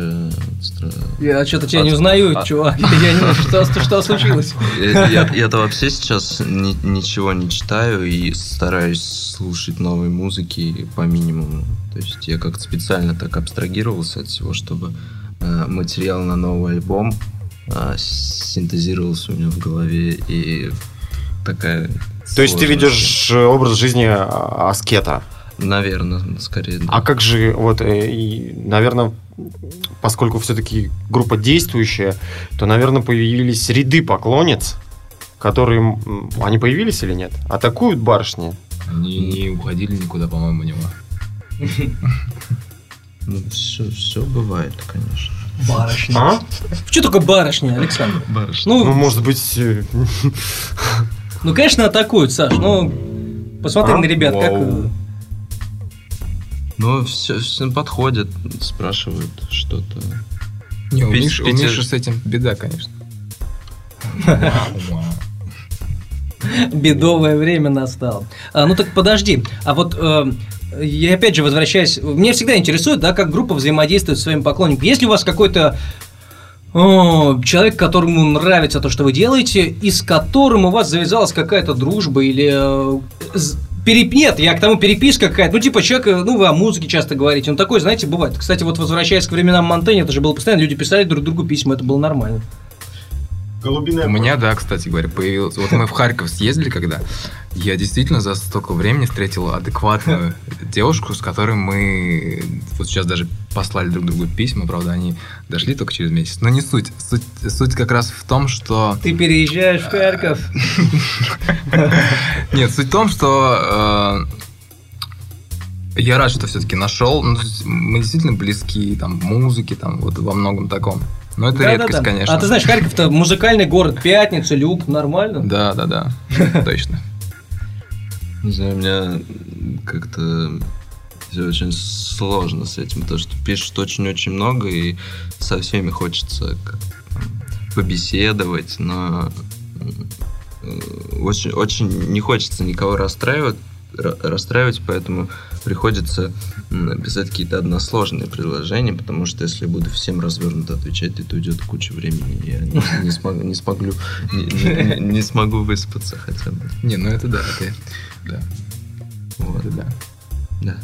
стра- Я что-то тебя не узнаю, А- чувак. Я не знаю, что, что случилось. Я- я- Я-то вообще сейчас ни- ничего не читаю и стараюсь слушать новой музыки по минимуму. То есть я как-то специально так абстрагировался от всего, чтобы э, материал на новый альбом э, синтезировался у меня в голове и такая... То есть ты э, образ жизни а, аскета. Наверное, скорее. да. А как же, вот, э, и, наверное, поскольку все-таки группа действующая, то, наверное, появились ряды поклонниц, которые... Они появились или нет? Атакуют барышни? Они не уходили никуда, по-моему, у него. Ну, все, все бывает, конечно. Барышня. А? Что такое барышня, Александр? Барышня. Ну, Ну, может быть... э, ну, конечно, атакуют, Саш. Ну, посмотри А? на ребят, как... Вау. э, Ну, все, все подходят, спрашивают что-то. Не, у Пить- Миши, у Миши с этим беда, конечно. Бедовое время настало. А, ну так подожди. А вот э, я опять же возвращаюсь. Меня всегда интересует, да, как группа взаимодействует с своим поклонником. Есть ли у вас какой-то о, человек, которому нравится то, что вы делаете, и с которым у вас завязалась какая-то дружба или э, переп- Нет, я к тому переписка какая-то. Ну, типа, человек, ну, вы о музыке часто говорите. Он такой, знаете, бывает. Кстати, вот возвращаясь к временам Монтэня, это же было постоянно, люди писали друг другу письма, это было нормально. Голубиная У меня, да, кстати говоря, появилось. Вот мы в Харьков съездили, когда я действительно за столько времени встретил адекватную девушку, с которой мы вот сейчас даже послали друг другу письма, правда, они дошли только через месяц. Но не суть. Суть, суть как раз в том, что... Ты переезжаешь в Харьков. Нет, суть в том, что э, я рад, что все-таки нашел. Ну, мы действительно близки там в музыке, там вот во многом таком. Но это Да-да-да. редкость, конечно. А ты знаешь, Харьков-то музыкальный город, пятница, люк, нормально. Да, да, да. Точно. Не знаю, у меня как-то все очень сложно с этим, потому что пишут очень-очень много, и со всеми хочется побеседовать, но э, очень, очень не хочется никого расстраивать, ра- расстраивать, поэтому приходится писать какие-то односложные предложения, потому что если я буду всем развернуто отвечать, это уйдет куча времени, я не, не смогу, не, смогу, не, не- не смогу выспаться хотя бы. Не, ну это да, это... Да, Вот. это да. Да.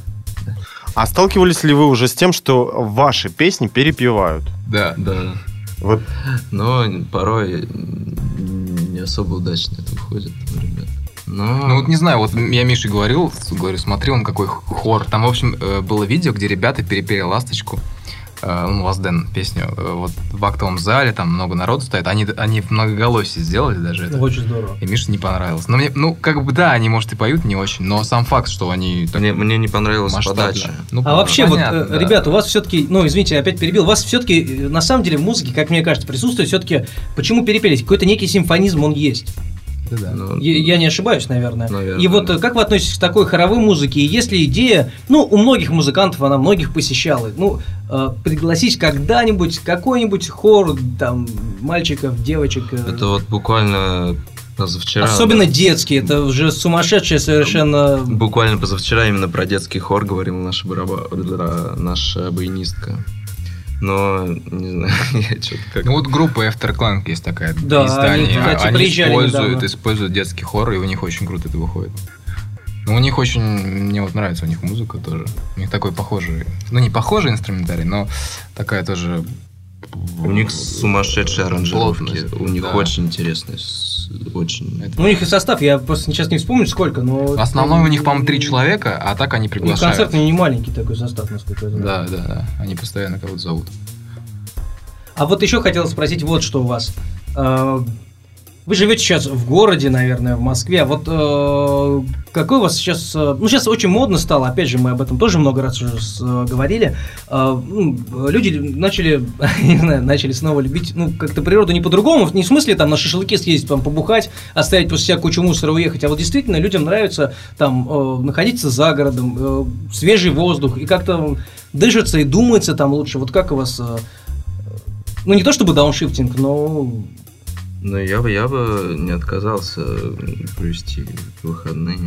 А сталкивались ли вы уже с тем, что ваши песни перепевают? Да, Да. Вот Но порой не особо удачно это выходит у ребят. Но... Ну вот не знаю, вот я Мише говорил, говорю, смотри, он какой хор. Там, в общем, э, было видео, где ребята перепели «Ласточку», э, ну, Last Dance песню, э, вот в актовом зале, там много народу стоит. Они, они в многоголосие сделали даже это. Очень здорово. И Мише не понравилось. Но мне, ну, как бы, да, они, может, и поют не очень, но сам факт, что они... так мне, мне не понравилась масштабно. подача. Ну, А вообще, понятно, вот, да. ребята, у вас все-таки, ну, извините, я опять перебил, у вас все-таки, на самом деле, в музыке, как мне кажется, присутствует все-таки, почему перепелись? Какой-то некий симфонизм он есть. Да. Ну, Я, я не ошибаюсь, наверное. Наверное, И вот да. э, как вы относитесь к такой хоровой музыке? И есть ли идея, ну, у многих музыкантов она многих посещала, ну, э, пригласить когда-нибудь какой-нибудь хор, там, мальчиков, девочек. э, Это вот буквально позавчера. Особенно детские, это уже сумасшедшие совершенно... Буквально позавчера именно про детский хор говорила наша, бараба... наша баянистка. Но, не знаю, я что-то как... Ну вот группа Afterclank есть такая Да, из они, кстати, Они используют, недавно. используют детский хор, и у них очень круто это выходит. Ну, у них очень, мне вот нравится у них музыка тоже. У них такой похожий, ну не похожий инструментарий, но такая тоже... У них сумасшедшие аранжировки. плотность, У них да. очень интересные. Очень... Это- Ну, у них и состав, я просто сейчас не вспомню сколько, но... В основном у них, по-моему, три человека, а так они приглашают. концертный не маленький такой состав, насколько я знаю. Да, да, да. Они постоянно кого-то зовут. А вот еще хотел спросить вот что у вас. Вы живете сейчас в городе, наверное, в Москве. А Вот э, какой у вас сейчас... э, Ну, сейчас очень модно стало, опять же, мы об этом тоже много раз уже с- э, говорили. Э, ну, люди начали, не знаю, начали снова любить, ну, как-то природу не по-другому, не в смысле там на шашлыки съездить, там, побухать, оставить после себя кучу мусора, уехать, а вот действительно людям нравится там э, находиться за городом, э, свежий воздух, и как-то дышится и думается там лучше. Вот как у вас... э, ну, не то чтобы дауншифтинг, но... Но я бы, я бы не отказался провести выходные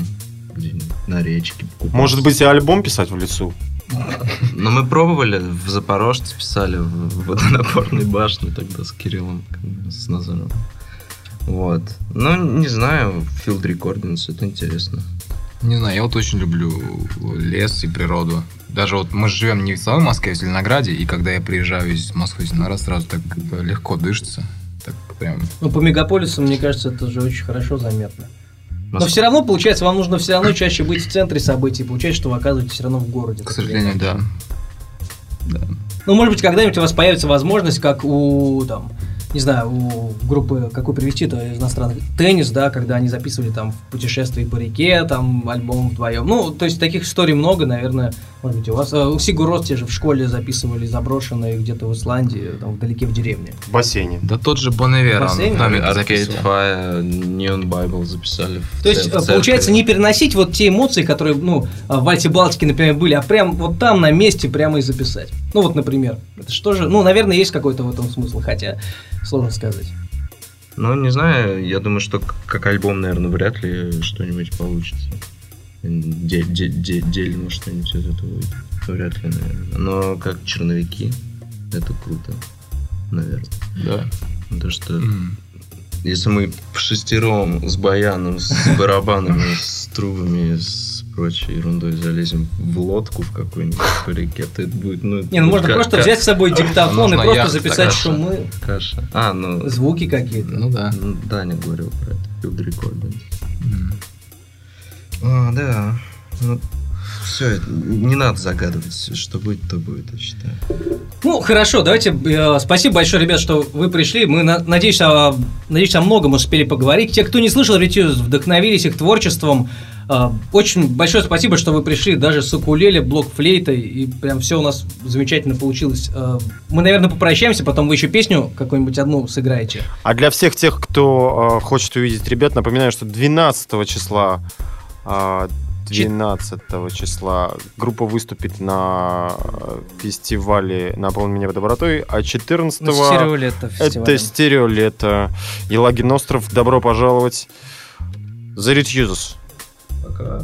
где-нибудь на речке. покупаться. Может быть, и альбом писать в лесу? Но мы пробовали, в Запорожце писали, в водонапорной башне тогда с Кириллом, с Назаром. Вот. Ну, не знаю, Field Recordings, это интересно. Не знаю, я вот очень люблю лес и природу. Даже вот мы живем не в самой Москве, а в Зеленограде, и когда я приезжаю из Москвы в Зеленоград, сразу так легко дышится. Прям... Ну, по мегаполисам, мне кажется, это же очень хорошо заметно. Но все равно, получается, вам нужно все равно чаще быть в центре событий. Получается, что вы оказываетесь все равно в городе. К сожалению, да. Да. Ну, может быть, когда-нибудь у вас появится возможность, как у, там, не знаю, у группы, какой привести-то иностранных, теннис, да, когда они записывали там в путешествии по реке, там, альбом вдвоем. Ну, то есть таких историй много, наверное, может быть, у вас. э, У Сигу Рос те же в школе записывали заброшенные где-то в Исландии, там, вдалеке в деревне. В бассейне. Да тот же в домике Arcade. Fire, Neon Bible записали То есть, ц- в э, получается, церкви. не переносить вот те эмоции, которые, ну, э, в Альте Балтике, например, были, а прям вот там на месте прямо и записать. Ну, вот, например. Это что же, ну, наверное, есть какой-то в этом смысл, хотя сложно сказать. Ну, не знаю, я думаю, что как альбом, наверное, вряд ли что-нибудь получится. Де- де- де- Дельно что-нибудь из этого выйдет. Вряд ли, наверное. Но как черновики, это круто, наверное. Да. Потому что М. если мы в шестером с баяном, с барабанами, с трубами, с прочей ерундой залезем в лодку в какой-нибудь по реке, то это будет, ну... Не, ну можно ка- просто ка- взять с собой диктофон и Нужна просто яхта, записать каша. шумы, Каша. А, ну... звуки какие-то. Ну да. ну, Даня говорил про это, Field Recording. М. А, да. Ну, все, не надо загадывать, что будет, то будет, я считаю. Ну, хорошо, давайте, э, спасибо большое, ребят, что вы пришли. Мы, на- надеюсь, о, надеюсь, о многом успели поговорить. Те, кто не слышал Ретьюз, вдохновились их творчеством. Э, очень большое спасибо, что вы пришли, даже с укулеле, блок-флейтой, и прям все у нас замечательно получилось. Э, мы, наверное, попрощаемся, потом вы еще песню какую-нибудь одну сыграете. А для всех тех, кто э, хочет увидеть ребят, напоминаю, что 12 числа 12 числа группа выступит на э, фестивале «Наполни меня добротой», а 14 Ну, стереолето это стереолето. Елагин остров, добро пожаловать. The Retuses. Пока.